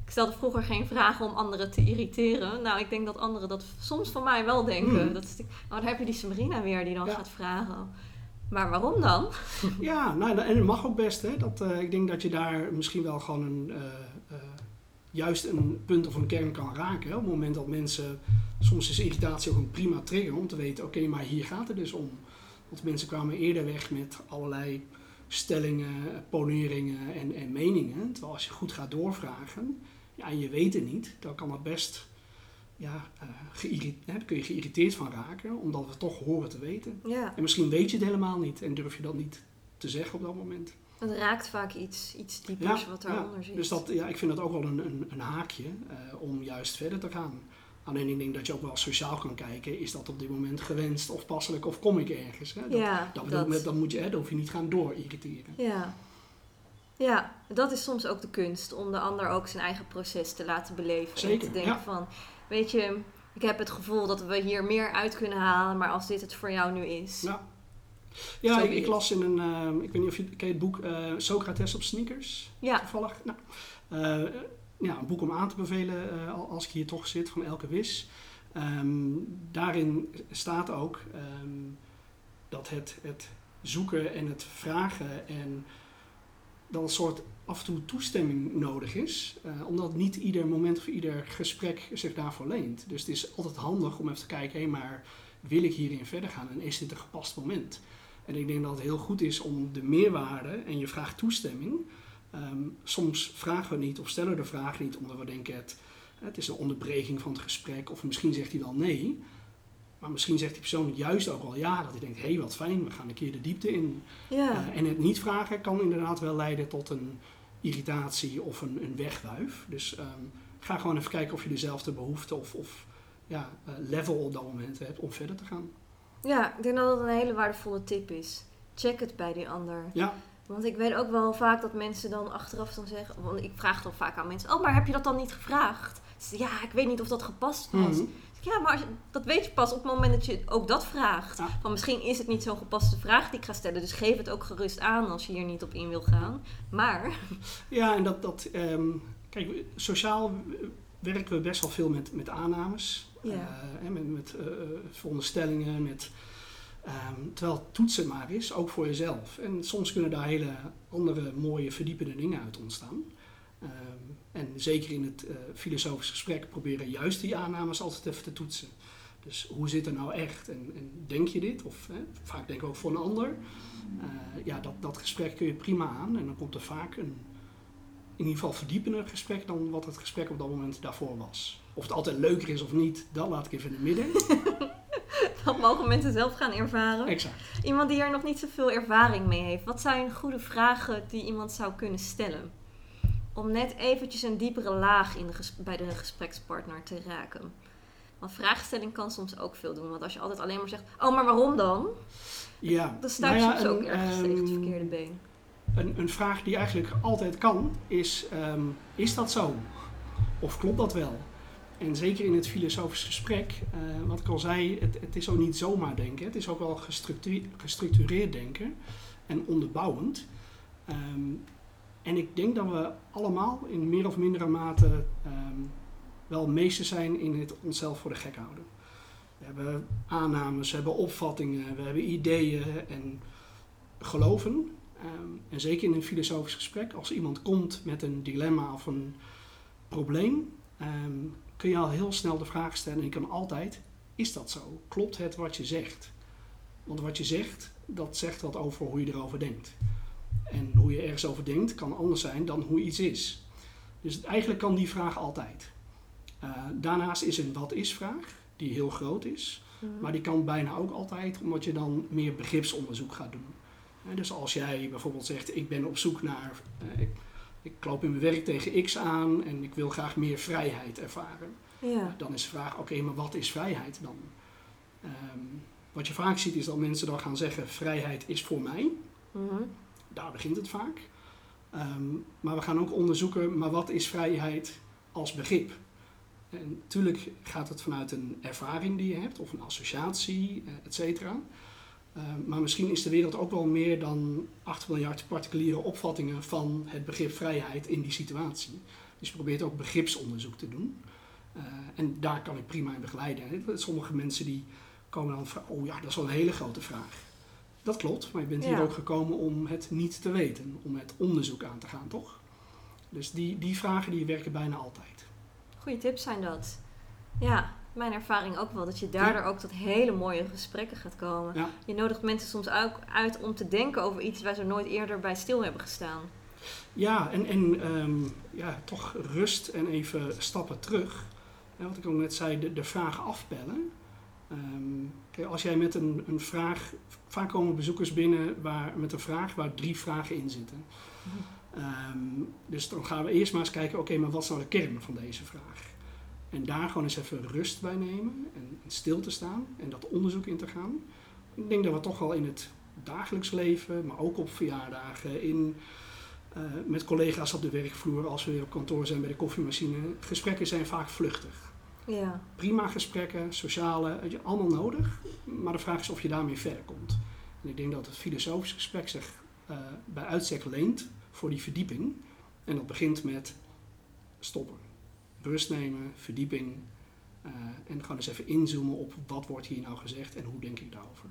ik stelde vroeger geen vragen om anderen te irriteren. Nou, ik denk dat anderen dat soms van mij wel denken. Hmm. Dat is, oh, dan heb je die Sabrina weer die dan gaat vragen. Maar waarom dan? Ja, nou, en het mag ook best. Hè? Dat, uh, ik denk dat je daar misschien wel gewoon een, uh, uh, juist een punt of een kern kan raken. Hè? Op het moment dat mensen, soms is irritatie ook een prima trigger om te weten, oké, maar hier gaat het dus om. Want mensen kwamen eerder weg met allerlei stellingen, poneringen en, en meningen. Terwijl als je goed gaat doorvragen, ja, en je weet het niet, dan kan dat best, ja, uh, hè, kun je geïrriteerd van raken, omdat we toch horen te weten. Ja. En misschien weet je het helemaal niet en durf je dat niet te zeggen op dat moment. Het raakt vaak iets, iets diepers wat daaronder ja. zit. Dus dat, ja, ik vind dat ook wel een, een, een haakje uh, om juist verder te gaan. Alleen ik denk dat je ook wel sociaal kan kijken, is dat op dit moment gewenst of passelijk of kom ik ergens. Hè? Dat, ja, dat, moet je, hè, hoef je niet gaan door irriteren. Ja. Ja, dat is soms ook de kunst. Om de ander ook zijn eigen proces te laten beleven. Zeker, en te denken van, weet je, ik heb het gevoel dat we hier meer uit kunnen halen. Maar als dit het voor jou nu is. Ja, ja ik, ik, las in een, uh, ik weet niet of je ken het boek uh, Socrates op sneakers. Ja. Toevallig. Nou, uh, ja, een boek om aan te bevelen als ik hier toch zit, van Elke Wis. Um, daarin staat ook um, dat het, het zoeken en het vragen en dat een soort af en toe toestemming nodig is, uh, omdat niet ieder moment of ieder gesprek zich daarvoor leent. Dus het is altijd handig om even te kijken, hé, maar wil ik hierin verder gaan en is dit een gepast moment? En ik denk dat het heel goed is om de meerwaarde en je vraagt toestemming. Um, soms vragen we niet of stellen de vraag niet omdat we denken het, het is een onderbreking van het gesprek of misschien zegt hij dan nee. Maar misschien zegt die persoon juist ook wel ja, dat hij denkt, hé hey, wat fijn, we gaan een keer de diepte in. Ja. Uh, en het niet vragen kan inderdaad wel leiden tot een irritatie of een, een wegwuif. Dus um, ga gewoon even kijken of je dezelfde behoefte of, of ja, uh, level op dat moment hebt om verder te gaan. Ja, ik denk dat dat een hele waardevolle tip is. Check het bij die ander. Ja. Want ik weet ook wel vaak dat mensen dan achteraf dan zeggen, want ik vraag dan vaak aan mensen, oh maar heb je dat dan niet gevraagd? Ja, ik weet niet of dat gepast was. Mm ja, maar dat weet je pas op het moment dat je ook dat vraagt. Van misschien is het niet zo'n gepaste vraag die ik ga stellen. Dus geef het ook gerust aan als je hier niet op in wil gaan. Maar. Ja, en dat. dat um, kijk, sociaal werken we best wel veel met, met aannames. Ja. Uh, met met uh, veronderstellingen. Met, um, terwijl toetsen maar is, ook voor jezelf. En soms kunnen daar hele andere mooie verdiepende dingen uit ontstaan. Um, en zeker in het uh, filosofisch gesprek proberen juist die aannames altijd even te toetsen. Dus hoe zit er nou echt? En, en denk je dit? Of hè, vaak denk ik ook voor een ander. Uh, ja, dat, dat gesprek kun je prima aan. En dan komt er vaak een in ieder geval verdiepender gesprek dan wat het gesprek op dat moment daarvoor was. Of het altijd leuker is of niet, dat laat ik even in het midden. dat mogen mensen zelf gaan ervaren. Exact. Iemand die er nog niet zoveel ervaring mee heeft. Wat zijn goede vragen die iemand zou kunnen stellen? Om net eventjes een diepere laag in de bij de gesprekspartner te raken. Want vraagstelling kan soms ook veel doen. Want als je altijd alleen maar zegt, oh, maar waarom dan? Ja. Dan sta je nou soms ook ergens um, tegen het verkeerde been. Een, een, vraag die eigenlijk altijd kan, is, um, is dat zo? Of klopt dat wel? En zeker in het filosofisch gesprek, uh, wat ik al zei, het, het, is ook niet zomaar denken. Het is ook wel gestructureerd, gestructureerd denken en onderbouwend. Um, en ik denk dat we allemaal in meer of mindere mate um, wel meester zijn in het onszelf voor de gek houden. We hebben aannames, we hebben opvattingen, we hebben ideeën en geloven. Um, en zeker in een filosofisch gesprek, als iemand komt met een dilemma of een probleem, um, kun je al heel snel de vraag stellen en je kan altijd, is dat zo? Klopt het wat je zegt? Want wat je zegt, dat zegt wat over hoe je erover denkt. En hoe je ergens over denkt kan anders zijn dan hoe iets is. Dus eigenlijk kan die vraag altijd. Uh, daarnaast is een wat is vraag, die heel groot is. Mhm. Maar die kan bijna ook altijd, omdat je dan meer begripsonderzoek gaat doen. dus als jij bijvoorbeeld zegt, ik ben op zoek naar, uh, ik, ik loop in mijn werk tegen X aan en ik wil graag meer vrijheid ervaren. Ja. Dan is de vraag, oké, maar wat is vrijheid dan? Ehm, wat je vaak ziet is dat mensen dan gaan zeggen: vrijheid is voor mij. Mhm. Daar begint het vaak. Ehm, maar we gaan ook onderzoeken, maar wat is vrijheid als begrip? En natuurlijk gaat het vanuit een ervaring die je hebt, of een associatie, eh, et cetera. Ehm, maar misschien is de wereld ook wel meer dan 8 miljard particuliere opvattingen van het begrip vrijheid in die situatie. Dus je probeert ook begripsonderzoek te doen. Eh, en daar kan ik prima in begeleiden. Sommige mensen die komen dan van, oh ja, dat is wel een hele grote vraag. Dat klopt, maar je bent hier ook gekomen om het niet te weten, om het onderzoek aan te gaan, toch? Dus die, die vragen die werken bijna altijd. Goeie tips zijn dat. Ja, mijn ervaring ook wel. Dat je daardoor ook tot hele mooie gesprekken gaat komen. Ja. Je nodigt mensen soms ook uit om te denken over iets waar ze nooit eerder bij stil hebben gestaan. Ja, en, en ehm, ja, toch rust en even stappen terug. Ja, wat ik ook net zei, de, de vraag afbellen. Ehm, als jij met een, een vraag, vaak komen bezoekers binnen waar, met een vraag waar drie vragen in zitten. Ehm, dus dan gaan we eerst maar eens kijken, oké, maar wat is nou de kern van deze vraag? En daar gewoon eens even rust bij nemen en, en stil te staan en dat onderzoek in te gaan. Ik denk dat we toch wel in het dagelijks leven, maar ook op verjaardagen, in, eh, met collega's op de werkvloer, als we weer op kantoor zijn bij de koffiemachine, gesprekken zijn vaak vluchtig. Ja, Prima gesprekken, sociale, allemaal nodig, maar de vraag is of je daarmee verder komt. En ik denk dat het filosofisch gesprek zich eh, bij uitstek leent voor die verdieping. En dat begint met stoppen. Rust nemen, verdieping. eh, en gewoon eens even inzoomen op wat wordt hier nou gezegd en hoe denk ik daarover.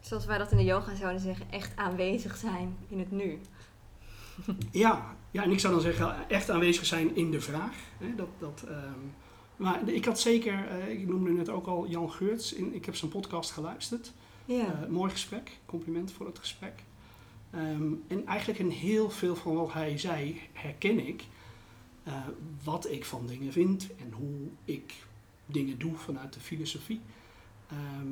zoals wij dat in de yoga zouden zeggen, echt aanwezig zijn in het nu. Ja, ja, en ik zou dan zeggen echt aanwezig zijn in de vraag. Hè, dat, dat, ehm, maar ik had zeker, eh, ik noemde net ook al Jan Geurts, in, ik heb zijn podcast geluisterd. Ja, Eh, mooi gesprek, compliment voor het gesprek. Ehm, en eigenlijk in heel veel van wat hij zei herken ik eh, wat ik van dingen vind en hoe ik dingen doe vanuit de filosofie. Ehm,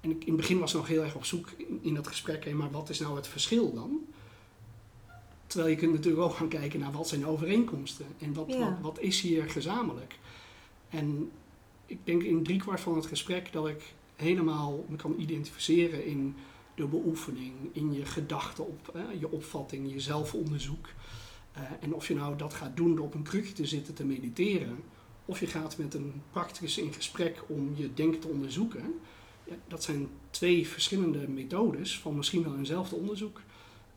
en ik, in het begin was ik nog heel erg op zoek in, in dat gesprek, hé, maar wat is nou het verschil dan? Terwijl je kunt natuurlijk ook gaan kijken naar wat zijn overeenkomsten en wat, Ja. wat, wat is hier gezamenlijk. En ik denk in driekwart van het gesprek dat ik helemaal me kan identificeren in de beoefening, in je gedachten op, je opvatting, je zelfonderzoek. Eh, en of je nou dat gaat doen door op een krukje te zitten te mediteren, of je gaat met een practicus in gesprek om je denken te onderzoeken. Ja, dat zijn twee verschillende methodes van misschien wel eenzelfde onderzoek.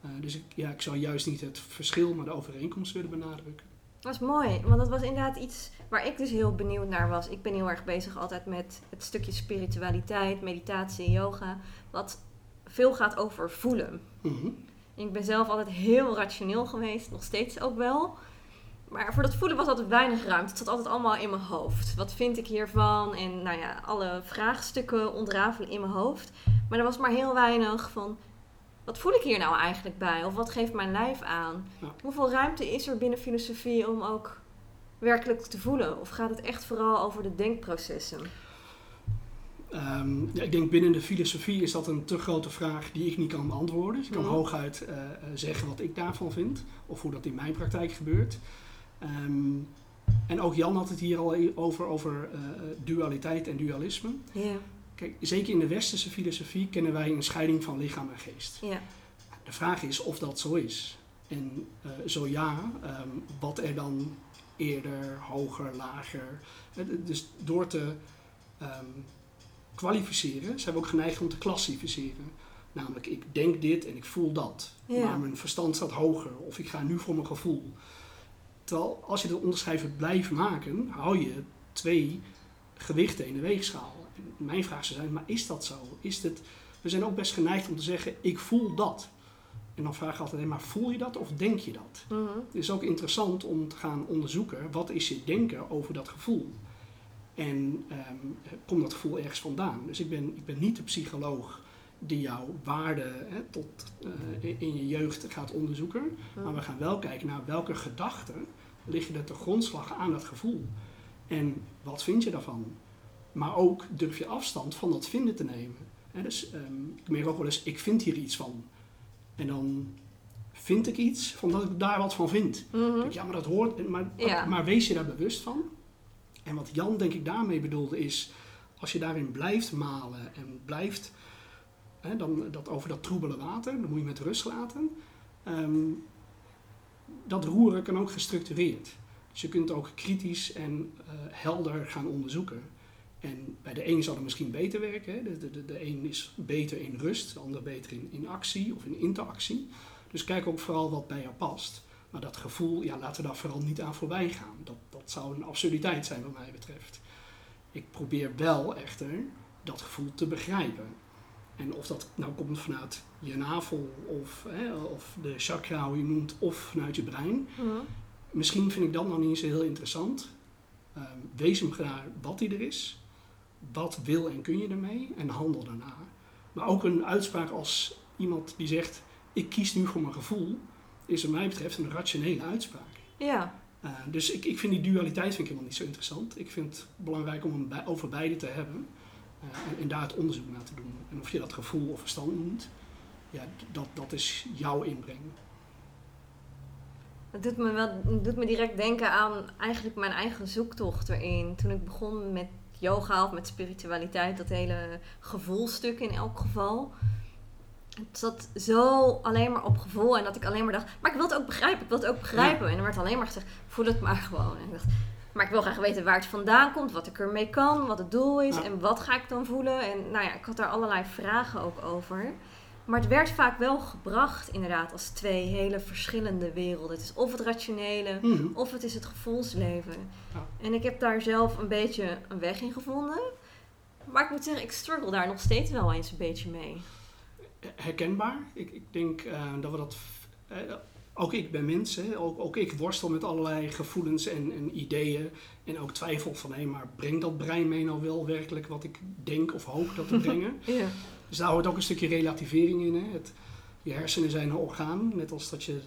Eh, dus ik, ja, ik zou juist niet het verschil, maar de overeenkomst willen benadrukken. Dat is mooi. Want dat was inderdaad iets waar ik dus heel benieuwd naar was. Ik ben heel erg bezig altijd met het stukje spiritualiteit, meditatie, yoga. Wat veel gaat over voelen. Mhm. Ik ben zelf altijd heel rationeel geweest, nog steeds ook wel. Maar voor dat voelen was altijd weinig ruimte. Het zat altijd allemaal in mijn hoofd. Wat vind ik hiervan? En nou ja, alle vraagstukken ontrafelen in mijn hoofd. Maar er was maar heel weinig van... Wat voel ik hier nou eigenlijk bij? Of wat geeft mijn lijf aan? Ja. Hoeveel ruimte is er binnen filosofie om ook werkelijk te voelen? Of gaat het echt vooral over de denkprocessen? Ehm, ja, ik denk binnen de filosofie is dat een te grote vraag die ik niet kan beantwoorden. Dus ik kan Mhm. hooguit eh, eh, zeggen wat ik daarvan vind, of hoe dat in mijn praktijk gebeurt. Ehm, en ook Jan had het hier al e- over, over eh, dualiteit en dualisme. Ja, Kijk, zeker in de westerse filosofie kennen wij een scheiding van lichaam en geest. ja, De vraag is of dat zo is. En eh, zo ja, ehm, wat er dan eerder, hoger, lager. Eh, dus door te ehm, kwalificeren zijn we ook geneigd om te klassificeren. Namelijk, ik denk dit en ik voel dat. Ja. Maar mijn verstand staat hoger of ik ga nu voor mijn gevoel. Terwijl als je dat onderscheid blijven maken, hou je twee gewichten in de weegschaal. Mijn vraag zou zijn, maar is dat zo? Is het, we zijn ook best geneigd om te zeggen, ik voel dat. En dan vraag ik altijd, maar voel je dat of denk je dat? Mhm. Het is ook interessant om te gaan onderzoeken, wat is je denken over dat gevoel? En ehm, komt dat gevoel ergens vandaan? Dus ik ben, ik ben niet de psycholoog die jouw waarde hè, tot, eh, in je jeugd gaat onderzoeken. Maar we gaan wel kijken naar welke gedachten liggen er te grondslag aan dat gevoel. En wat vind je daarvan? Maar ook durf je afstand van dat vinden te nemen. Dus ehm, ik merk ook wel eens, ik vind hier iets van. En dan vind ik iets van dat ik daar wat van vind. Mhm. Denk, ja, maar dat hoort. Maar, Ja. maar wees je daar bewust van. En wat Jan denk ik daarmee bedoelde is, als je daarin blijft malen en blijft dan, dat over dat troebele water, dat moet je met rust laten. Ehm, dat roeren kan ook gestructureerd. Dus je kunt ook kritisch en uh, helder gaan onderzoeken. En bij de een zal het misschien beter werken. Hè? De, de, de een is beter in rust, de ander beter in, in actie of in interactie. Dus kijk ook vooral wat bij jou past. Maar dat gevoel, ja, laten we daar vooral niet aan voorbij gaan. Dat, dat zou een absurditeit zijn wat mij betreft. Ik probeer wel echter dat gevoel te begrijpen. En of dat nou komt vanuit je navel of, hè, of de chakra, hoe je noemt, of vanuit je brein. Mhm. Misschien vind ik dat nog niet zo heel interessant. Um, wees hem graag wat hij er is. Wat wil en kun je ermee? En handel daarna. Maar ook een uitspraak als iemand die zegt: Ik kies nu voor mijn gevoel, is wat mij betreft een rationele uitspraak. Ja. Uh, dus ik, ik vind die dualiteit vind ik helemaal niet zo interessant. Ik vind het belangrijk om hem over beide te hebben. Uh, en, en, daar het onderzoek naar te doen. En of je dat gevoel of verstand noemt, ja, dat, dat is jouw inbreng. Het doet me, wel, doet me direct denken aan eigenlijk mijn eigen zoektocht erin. Toen ik begon met yoga of met spiritualiteit, dat hele gevoelstuk in elk geval. Het zat zo alleen maar op gevoel en dat ik alleen maar dacht, maar ik wil het ook begrijpen, ik wil het ook begrijpen. En er werd alleen maar gezegd, voel het maar gewoon. En ik dacht, maar ik wil graag weten waar het vandaan komt, wat ik ermee kan, wat het doel is en wat ga ik dan voelen. En nou ja, ik had daar allerlei vragen ook over. Maar het werd vaak wel gebracht inderdaad als twee hele verschillende werelden. Het is of het rationele, mhm. of het is het gevoelsleven. En ik heb daar zelf een beetje een weg in gevonden. Maar ik moet zeggen, ik struggle daar nog steeds wel eens een beetje mee. Herkenbaar. Ik, ik denk uh, dat we dat... Uh, ook ik ben mens, hè? Ook, ook ik worstel met allerlei gevoelens en, en ideeën. En ook twijfel van, hé, maar brengt dat brein mee nou wel werkelijk wat ik denk of hoop dat te brengen? ja. Dus daar hoort ook een stukje relativering in. Hè? Het, je hersenen zijn een orgaan, net als dat je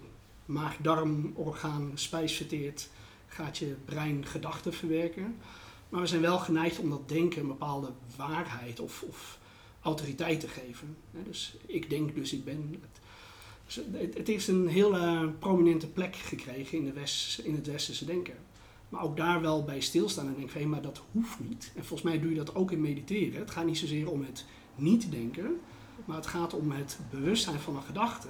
maag-darm-orgaan spijs verteert, gaat je brein gedachten verwerken. Maar we zijn wel geneigd om dat denken een bepaalde waarheid of, of autoriteit te geven. Dus ik denk, dus ik ben. Dus het, het heeft een hele prominente plek gekregen in, de West, in het westerse denken. Maar ook daar wel bij stilstaan en denken: hé, maar dat hoeft niet. En volgens mij doe je dat ook in mediteren. Het gaat niet zozeer om het niet denken, maar het gaat om het bewustzijn van een gedachte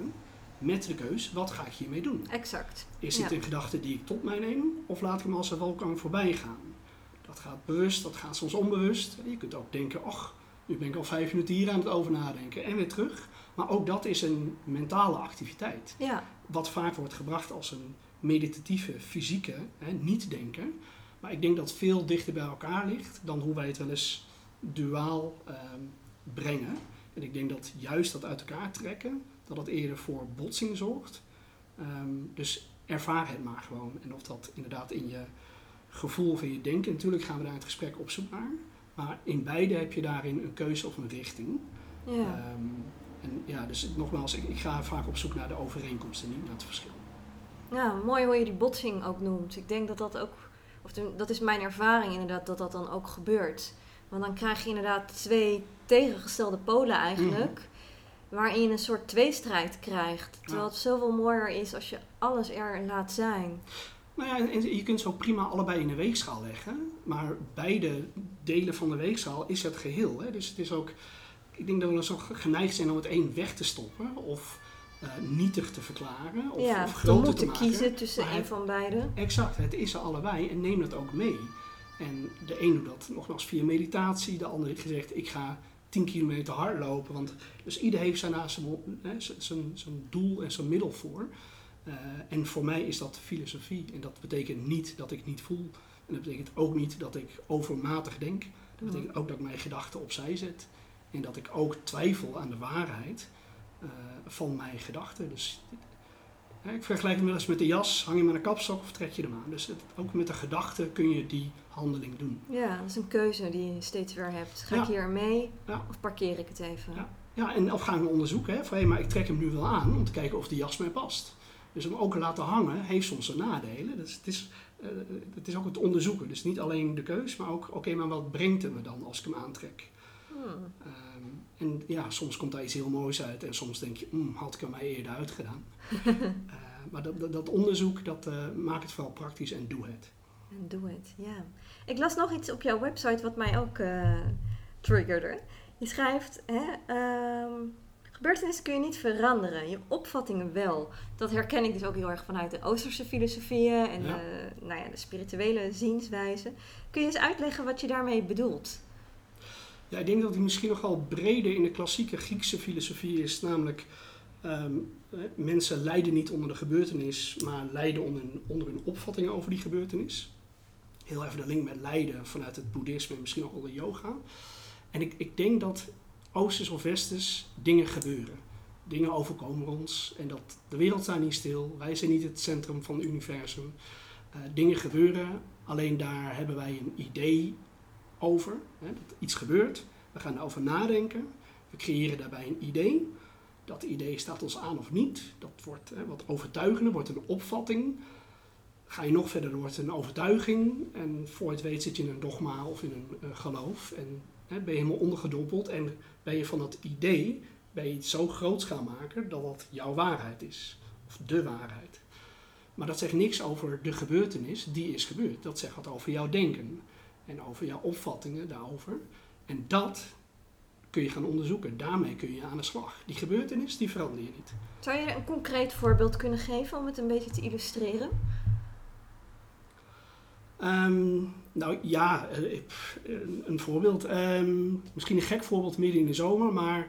met de keus, wat ga ik hiermee doen? Exact. Is dit een gedachte die ik tot mij neem of laat ik hem als een wolkang voorbij gaan? Dat gaat bewust, dat gaat soms onbewust. Je kunt ook denken, ach, nu ben ik al vijf minuten hier aan het over nadenken en weer terug. Maar ook dat is een mentale activiteit. Ja. Wat vaak wordt gebracht als een meditatieve, fysieke, hè, niet denken. Maar ik denk dat veel dichter bij elkaar ligt dan hoe wij het wel eens duaal ehm, brengen. En ik denk dat juist dat uit elkaar trekken, dat dat eerder voor botsing zorgt. Ehm, dus ervaar het maar gewoon. En of dat inderdaad in je gevoel of in je denken, natuurlijk gaan we daar het gesprek op zoek naar. Maar in beide heb je daarin een keuze of een richting. Ja. Ehm, en ja, dus nogmaals, ik, ik, ga vaak op zoek naar de overeenkomsten, niet naar het verschil. Ja, mooi hoe je die botsing ook noemt. Ik denk dat dat ook, of dat is mijn ervaring inderdaad, dat dat dan ook gebeurt. Want dan krijg je inderdaad twee tegengestelde polen eigenlijk. Mhm. Waarin je een soort tweestrijd krijgt. Terwijl het zoveel mooier is als je alles er laat zijn. Nou ja, en je kunt ze ook prima allebei in de weegschaal leggen. Maar beide delen van de weegschaal is het geheel. Hè? Dus het is ook... Ik denk dat we zo geneigd zijn om het een weg te stoppen. Of uh, nietig te verklaren. Of, ja, of groter te, kiezen tussen een van beide. Exact, het is er allebei. En neem dat ook mee. En de een doet dat nogmaals via meditatie. De ander heeft gezegd, ik ga 10 kilometer hardlopen. Want, dus ieder heeft zijn, zijn, zijn doel en zijn middel voor. Uh, en voor mij is dat filosofie. En dat betekent niet dat ik niet voel. En dat betekent ook niet dat ik overmatig denk. Dat betekent ook dat ik mijn gedachten opzij zet. En dat ik ook twijfel aan de waarheid uh, van mijn gedachten. Dus ik vergelijk het wel eens met de jas. Hang je met een kapstok of trek je hem aan? Dus het, ook met de gedachte kun je die handeling doen. Ja, dat is een keuze die je steeds weer hebt. Ga ik hier mee of parkeer ik het even? Ja, ja en of gaan we onderzoeken. Hè, van, maar ik trek hem nu wel aan om te kijken of de jas mij past. Dus hem ook laten hangen heeft soms zijn nadelen. Dus het is, uh, het is ook het onderzoeken. Dus niet alleen de keus, maar ook, oké, maar wat brengt het me dan als ik hem aantrek? Ehm, en ja, soms komt daar iets heel moois uit en soms denk je, mm, had ik er mij eerder uitgedaan. uh, maar dat, dat, onderzoek, dat uh, maakt het vooral praktisch en doe het. En doe het, ja. Ik las nog iets op jouw website wat mij ook uh, triggerde. Je schrijft, hè, ehm, gebeurtenissen kun je niet veranderen, je opvattingen wel. Dat herken ik dus ook heel erg vanuit de Oosterse filosofieën en Ja. de, nou ja, de spirituele zienswijze. Kun je eens uitleggen wat je daarmee bedoelt? Ja, ik denk dat die misschien nog wel breder in de klassieke Griekse filosofie is. Namelijk, ehm, eh, mensen lijden niet onder de gebeurtenis, maar lijden onder, hun- onder hun opvattingen over die gebeurtenis. Heel even de link met lijden vanuit het boeddhisme en misschien ook wel de yoga. En ik, ik denk dat oosters of westers dingen gebeuren. Dingen overkomen ons en dat de wereld staat niet stil. Wij zijn niet het centrum van het universum. Eh, dingen gebeuren, alleen daar hebben wij een idee over. Hè, dat iets gebeurt. We gaan erover nadenken. We creëren daarbij een idee. Dat idee staat ons aan of niet. Dat wordt hè, wat overtuigender, wordt een opvatting. Ga je nog verder, dan wordt het een overtuiging. En voor het weet zit je in een dogma of in een eh, geloof. En hè, ben je helemaal ondergedompeld. En ben je van dat idee ben je zo groot gaan maken dat dat jouw waarheid is. Of de waarheid. Maar dat zegt niks over de gebeurtenis die is gebeurd. Dat zegt wat over jouw denken en over jouw opvattingen daarover. En dat kun je gaan onderzoeken. Daarmee kun je aan de slag. Die gebeurtenis, die verander je niet. Zou je een concreet voorbeeld kunnen geven om het een beetje te illustreren? Ehm, nou ja, eh, een voorbeeld. Ehm, misschien een gek voorbeeld midden in de zomer, maar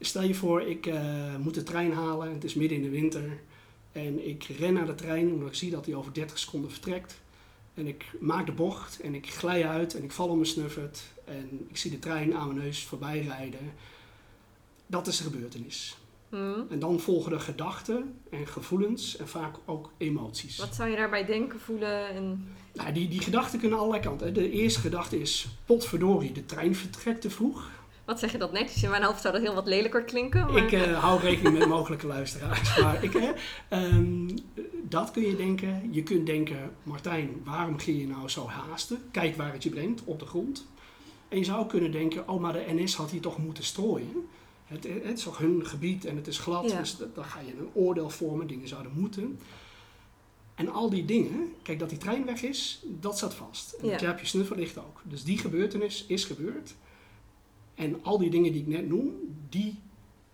stel je voor, ik eh, moet de trein halen. Het is midden in de winter. En ik ren naar de trein omdat ik zie dat hij over 30 seconden vertrekt. En ik maak de bocht en ik glij uit en ik val om mijn snuffert. En ik zie de trein aan mijn neus voorbij rijden. Dat is de gebeurtenis. Hm? En dan volgen er gedachten en gevoelens en vaak ook emoties. Wat zou je daarbij denken, voelen? En... Nou, die, die gedachten kunnen allerlei kanten. De eerste gedachte is, potverdorie, de trein vertrekt te vroeg. Wat zeg je dat netjes? In mijn hoofd zou dat heel wat lelijker klinken. Maar... Ik eh, hou rekening met mogelijke luisteraars. Maar ik, ehm, dat kun je denken. Je kunt denken, Martijn, waarom ging je nou zo haasten? Kijk waar het je brengt, op de grond. En je zou kunnen denken, oh, maar de NS had hier toch moeten strooien. Het, het is toch hun gebied en het is glad, Ja. dus da- dan ga je een oordeel vormen, dingen zouden moeten. En al die dingen, kijk dat die trein weg is, dat staat vast. En Ja. dat je op je snuffellicht ook. Dus die gebeurtenis is gebeurd. En al die dingen die ik net noem, die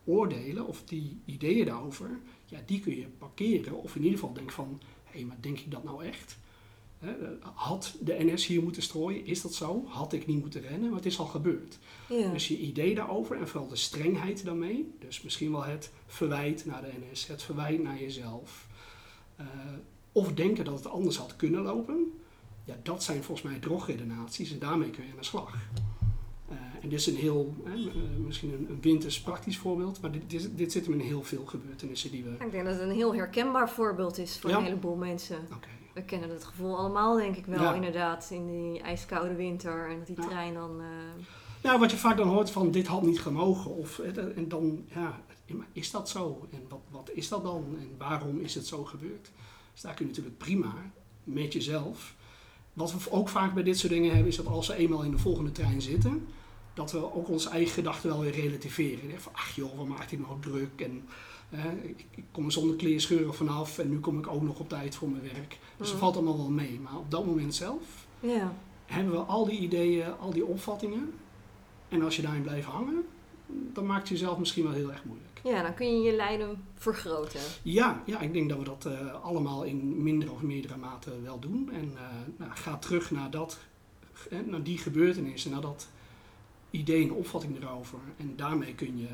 oordelen of die ideeën daarover, ja, die kun je parkeren. Of in ieder geval denk van, hé, maar denk ik dat nou echt? Had de NS hier moeten strooien? Is dat zo? Had ik niet moeten rennen? Maar het is al gebeurd. Ja. Dus je idee daarover en vooral de strengheid daarmee. Dus misschien wel het verwijt naar de NS, het verwijt naar jezelf. eh, of denken dat het anders had kunnen lopen. Ja, dat zijn volgens mij drogredenaties en daarmee kun je aan de slag. En dit is een heel, hè, eh, misschien een, een winters praktisch voorbeeld, maar dit, dit, dit zit hem in heel veel gebeurtenissen die we... Ik denk dat het een heel herkenbaar voorbeeld is voor Ja. een heleboel mensen. We kennen het gevoel allemaal, denk ik wel, Ja. inderdaad, in die ijskoude winter. En dat die Ja. trein dan... eh, Nou, wat je vaak dan hoort van dit had niet gemogen. Of, en dan, ja, is dat zo? En wat, wat is dat dan? En waarom is het zo gebeurd? Dus daar kun je natuurlijk prima met jezelf. Wat we ook vaak bij dit soort dingen hebben, is dat als we eenmaal in de volgende trein zitten, dat we ook onze eigen gedachten wel weer relativeren. En van, ach joh, wat maakt hij nou druk? En eh, ik, ik kom er zonder kleerscheuren vanaf en nu kom ik ook nog op tijd voor mijn werk. Dus dat Mhm. valt allemaal wel mee. Maar op dat moment zelf ja. hebben we al die ideeën, al die opvattingen. En als je daarin blijft hangen, dan maakt je jezelf misschien wel heel erg moeilijk. ja, dan kun je je lijden vergroten. Ja, ja ik denk dat we dat eh, allemaal in minder of meerdere mate wel doen. En eh, nou, ga terug naar, dat, eh, naar die gebeurtenissen, naar dat idee en opvatting erover. En daarmee kun je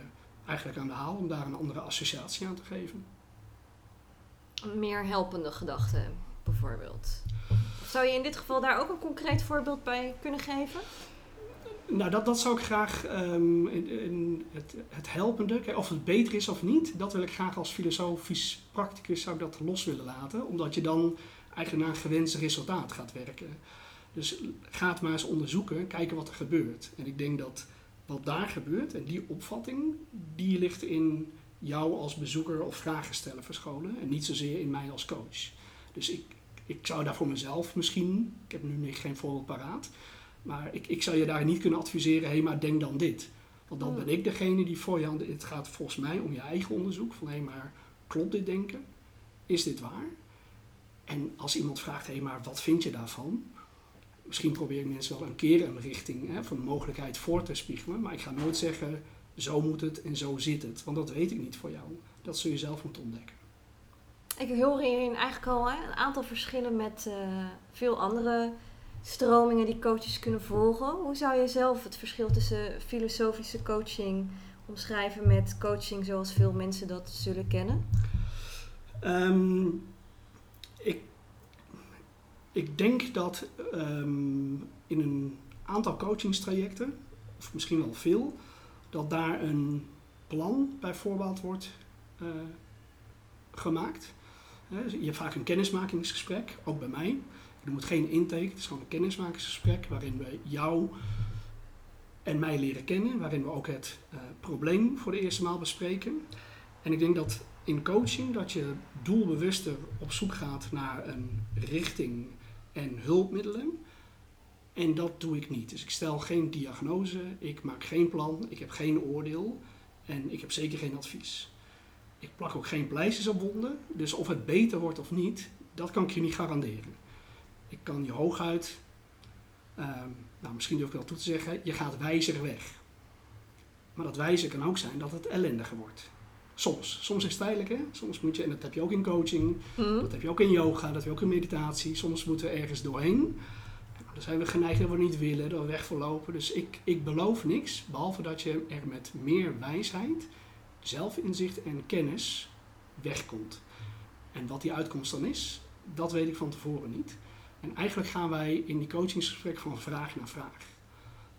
eigenlijk aan de haal om daar een andere associatie aan te geven. Meer helpende gedachte, bijvoorbeeld. Zou je in dit geval daar ook een concreet voorbeeld bij kunnen geven? Nou, dat, dat zou ik graag, ehm, in, in het, het helpende, kijk, of het beter is of niet, dat wil ik graag als filosofisch practicus zou ik dat los willen laten. Omdat je dan eigenlijk naar een gewenst resultaat gaat werken. Dus ga het maar eens onderzoeken, kijken wat er gebeurt. En ik denk dat wat daar gebeurt en die opvatting, die ligt in jou als bezoeker of vragensteller verscholen. En niet zozeer in mij als coach. Dus ik, ik zou daar voor mezelf misschien, ik heb nu geen voorbeeld paraat, maar ik, ik zou je daar niet kunnen adviseren, hé, maar denk dan dit. Want dan Hmm. ben ik degene die voor je Het gaat volgens mij om je eigen onderzoek. Van hé, maar klopt dit denken? Is dit waar? En als iemand vraagt, hé, maar wat vind je daarvan? Misschien probeer ik mensen wel een keer een richting hè, van mogelijkheid voor te spiegelen. Maar ik ga nooit zeggen, zo moet het en zo zit het. Want dat weet ik niet voor jou. Dat zul je zelf moeten ontdekken. Ik hoor hierin eigenlijk al hè, een aantal verschillen met uh, veel andere stromingen die coaches kunnen volgen. Hoe zou je zelf het verschil tussen filosofische coaching omschrijven met coaching zoals veel mensen dat zullen kennen? Um, ik, ik denk dat um, in een aantal coachingstrajecten, of misschien wel veel, dat daar een plan bij voorbaat wordt uh, gemaakt. je hebt vaak een kennismakingsgesprek, ook bij mij. Je moet geen intake, het is gewoon een kennismakingsgesprek waarin we jou en mij leren kennen, waarin we ook het uh, probleem voor de eerste maal bespreken. En ik denk dat in coaching dat je doelbewuster op zoek gaat naar een richting en hulpmiddelen. En dat doe ik niet. Dus ik stel geen diagnose, ik maak geen plan, ik heb geen oordeel en ik heb zeker geen advies. Ik plak ook geen pleisters op wonden, dus of het beter wordt of niet, dat kan ik je niet garanderen. Ik kan je hooguit, uh, nou misschien durf ik wel toe te zeggen, je gaat wijzer weg. Maar dat wijzer kan ook zijn dat het ellendiger wordt. Soms. Soms is het tijdelijk, hè? Soms moet je, en dat heb je ook in coaching, mhm. dat heb je ook in yoga, dat heb je ook in meditatie. Soms moeten we ergens doorheen. Dan zijn we geneigd dat we niet willen, dat we weg verlopen. Dus ik, ik beloof niks, behalve dat je er met meer wijsheid, zelfinzicht en kennis wegkomt. En wat die uitkomst dan is, dat weet ik van tevoren niet. En eigenlijk gaan wij in die coachingsgesprek van vraag naar vraag.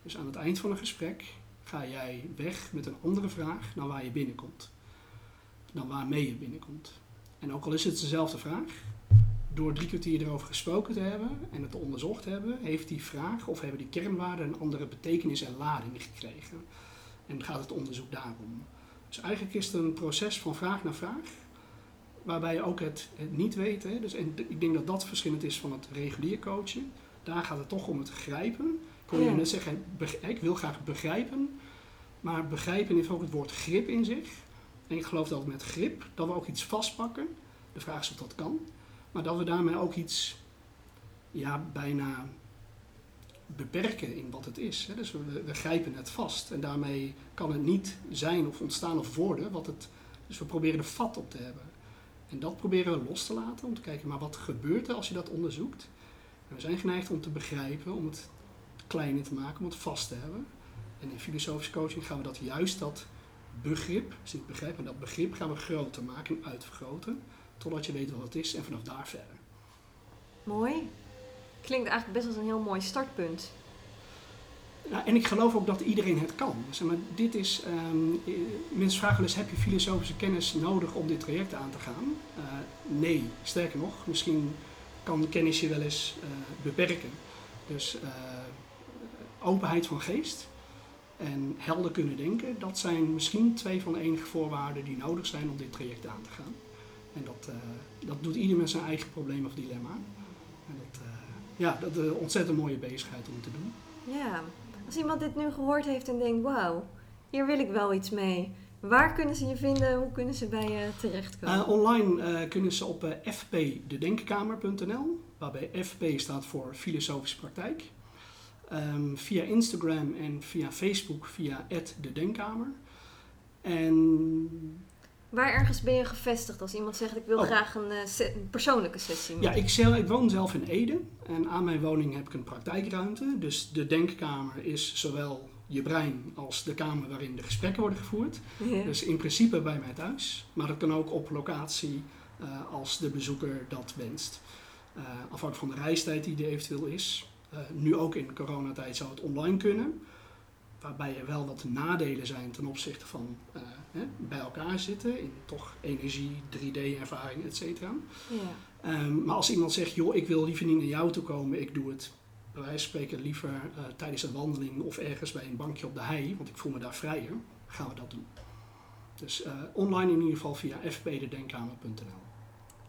Dus aan het eind van een gesprek ga jij weg met een andere vraag dan waar je binnenkomt dan waarmee je binnenkomt. En ook al is het dezelfde vraag, door drie kwartier erover gesproken te hebben en het onderzocht hebben, heeft die vraag of hebben die kernwaarden een andere betekenis en lading gekregen. En gaat het onderzoek daarom. Dus eigenlijk is het een proces van vraag naar vraag, waarbij je ook het, het niet weet. Hè? Dus, en ik denk dat dat verschillend is van het regulier coachen. Daar gaat het toch om het grijpen. Ik je net zeggen, ik wil graag begrijpen. Maar begrijpen heeft ook het woord grip in zich. En ik geloof dat met grip, dat we ook iets vastpakken. De vraag is of dat kan. Maar dat we daarmee ook iets ja, bijna beperken in wat het is. Dus we, we, grijpen het vast. En daarmee kan het niet zijn of ontstaan of worden wat het... Dus we proberen er vat op te hebben. En dat proberen we los te laten om te kijken, maar wat gebeurt er als je dat onderzoekt? En we zijn geneigd om te begrijpen, om het kleiner te maken, om het vast te hebben. En in filosofische coaching gaan we dat juist dat begrip, dus ik begrijp, en dat begrip gaan we groter maken en uitvergroten, totdat je weet wat het is en vanaf daar verder. Mooi. Klinkt eigenlijk best als een heel mooi startpunt. Ja, en ik geloof ook dat iedereen het kan. Zeg maar, dit is, um, mensen vragen wel eens, heb je filosofische kennis nodig om dit traject aan te gaan? Uh, nee, sterker nog, misschien kan kennis je wel eens uh, beperken. Dus uh, openheid van geest, en helder kunnen denken, dat zijn misschien twee van de enige voorwaarden die nodig zijn om dit traject aan te gaan. En dat, uh, dat doet ieder met zijn eigen probleem of dilemma. En dat, uh, ja, dat is een ontzettend mooie bezigheid om te doen. Ja, als iemand dit nu gehoord heeft en denkt, wauw, hier wil ik wel iets mee. Waar kunnen ze je vinden? Hoe kunnen ze bij je terechtkomen? Uh, online kunnen ze op fpdedenkkamer.nl, waarbij FP staat voor Filosofische Praktijk. Um, via Instagram en via Facebook via de Denkkamer. En Waar ergens ben je gevestigd als iemand zegt ik wil oh. graag een, uh, persoonlijke sessie? Ja, ik, zelf, ik woon zelf in Ede en aan mijn woning heb ik een praktijkruimte. Dus de denkkamer is zowel je brein als de kamer waarin de gesprekken worden gevoerd. Dus in principe bij mij thuis, maar dat kan ook op locatie uh, als de bezoeker dat wenst. Uh, afhankelijk van de reistijd die er eventueel is. Uh, nu ook in coronatijd zou het online kunnen. Waarbij er wel wat nadelen zijn ten opzichte van uh, hè, bij elkaar zitten. In toch energie, 3D-ervaring, et cetera. Ja. Um, maar als iemand zegt, joh, ik wil liever niet naar jou toe komen. Ik doe het bij wijze van spreken liever uh, tijdens een wandeling of ergens bij een bankje op de hei. Want ik voel me daar vrijer. Gaan we dat doen. Dus online in ieder geval via fpdedenkkamer.nl.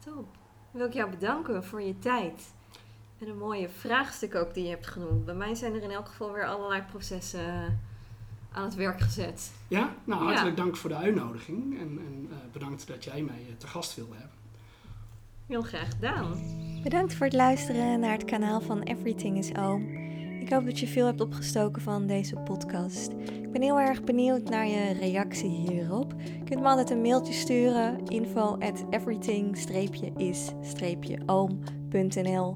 Top. Wil ik jou bedanken voor je tijd. En een mooie vraagstuk ook die je hebt genoemd. Bij mij zijn er in elk geval weer allerlei processen eh, aan het werk gezet. Ja, nou hartelijk dank voor de uitnodiging. En, en uh, bedankt dat jij mij te gast wilde hebben. Heel graag gedaan. Bedankt voor het luisteren naar het kanaal van Everything is Oom. Ik hoop dat je veel hebt opgestoken van deze podcast. Ik ben heel erg benieuwd naar je reactie hierop. Je kunt me altijd een mailtje sturen: info at everything-is-oom.nl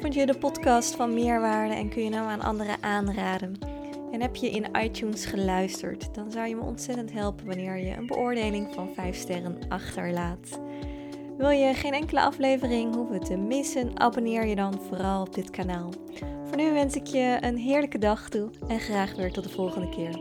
Vond je de podcast van meerwaarde en kun je hem aan anderen aanraden? En heb je in iTunes geluisterd, dan zou je me ontzettend helpen wanneer je een beoordeling van 5 sterren achterlaat. Wil je geen enkele aflevering hoeven te missen, abonneer je dan vooral op dit kanaal. Voor nu wens ik je een heerlijke dag toe en graag weer tot de volgende keer.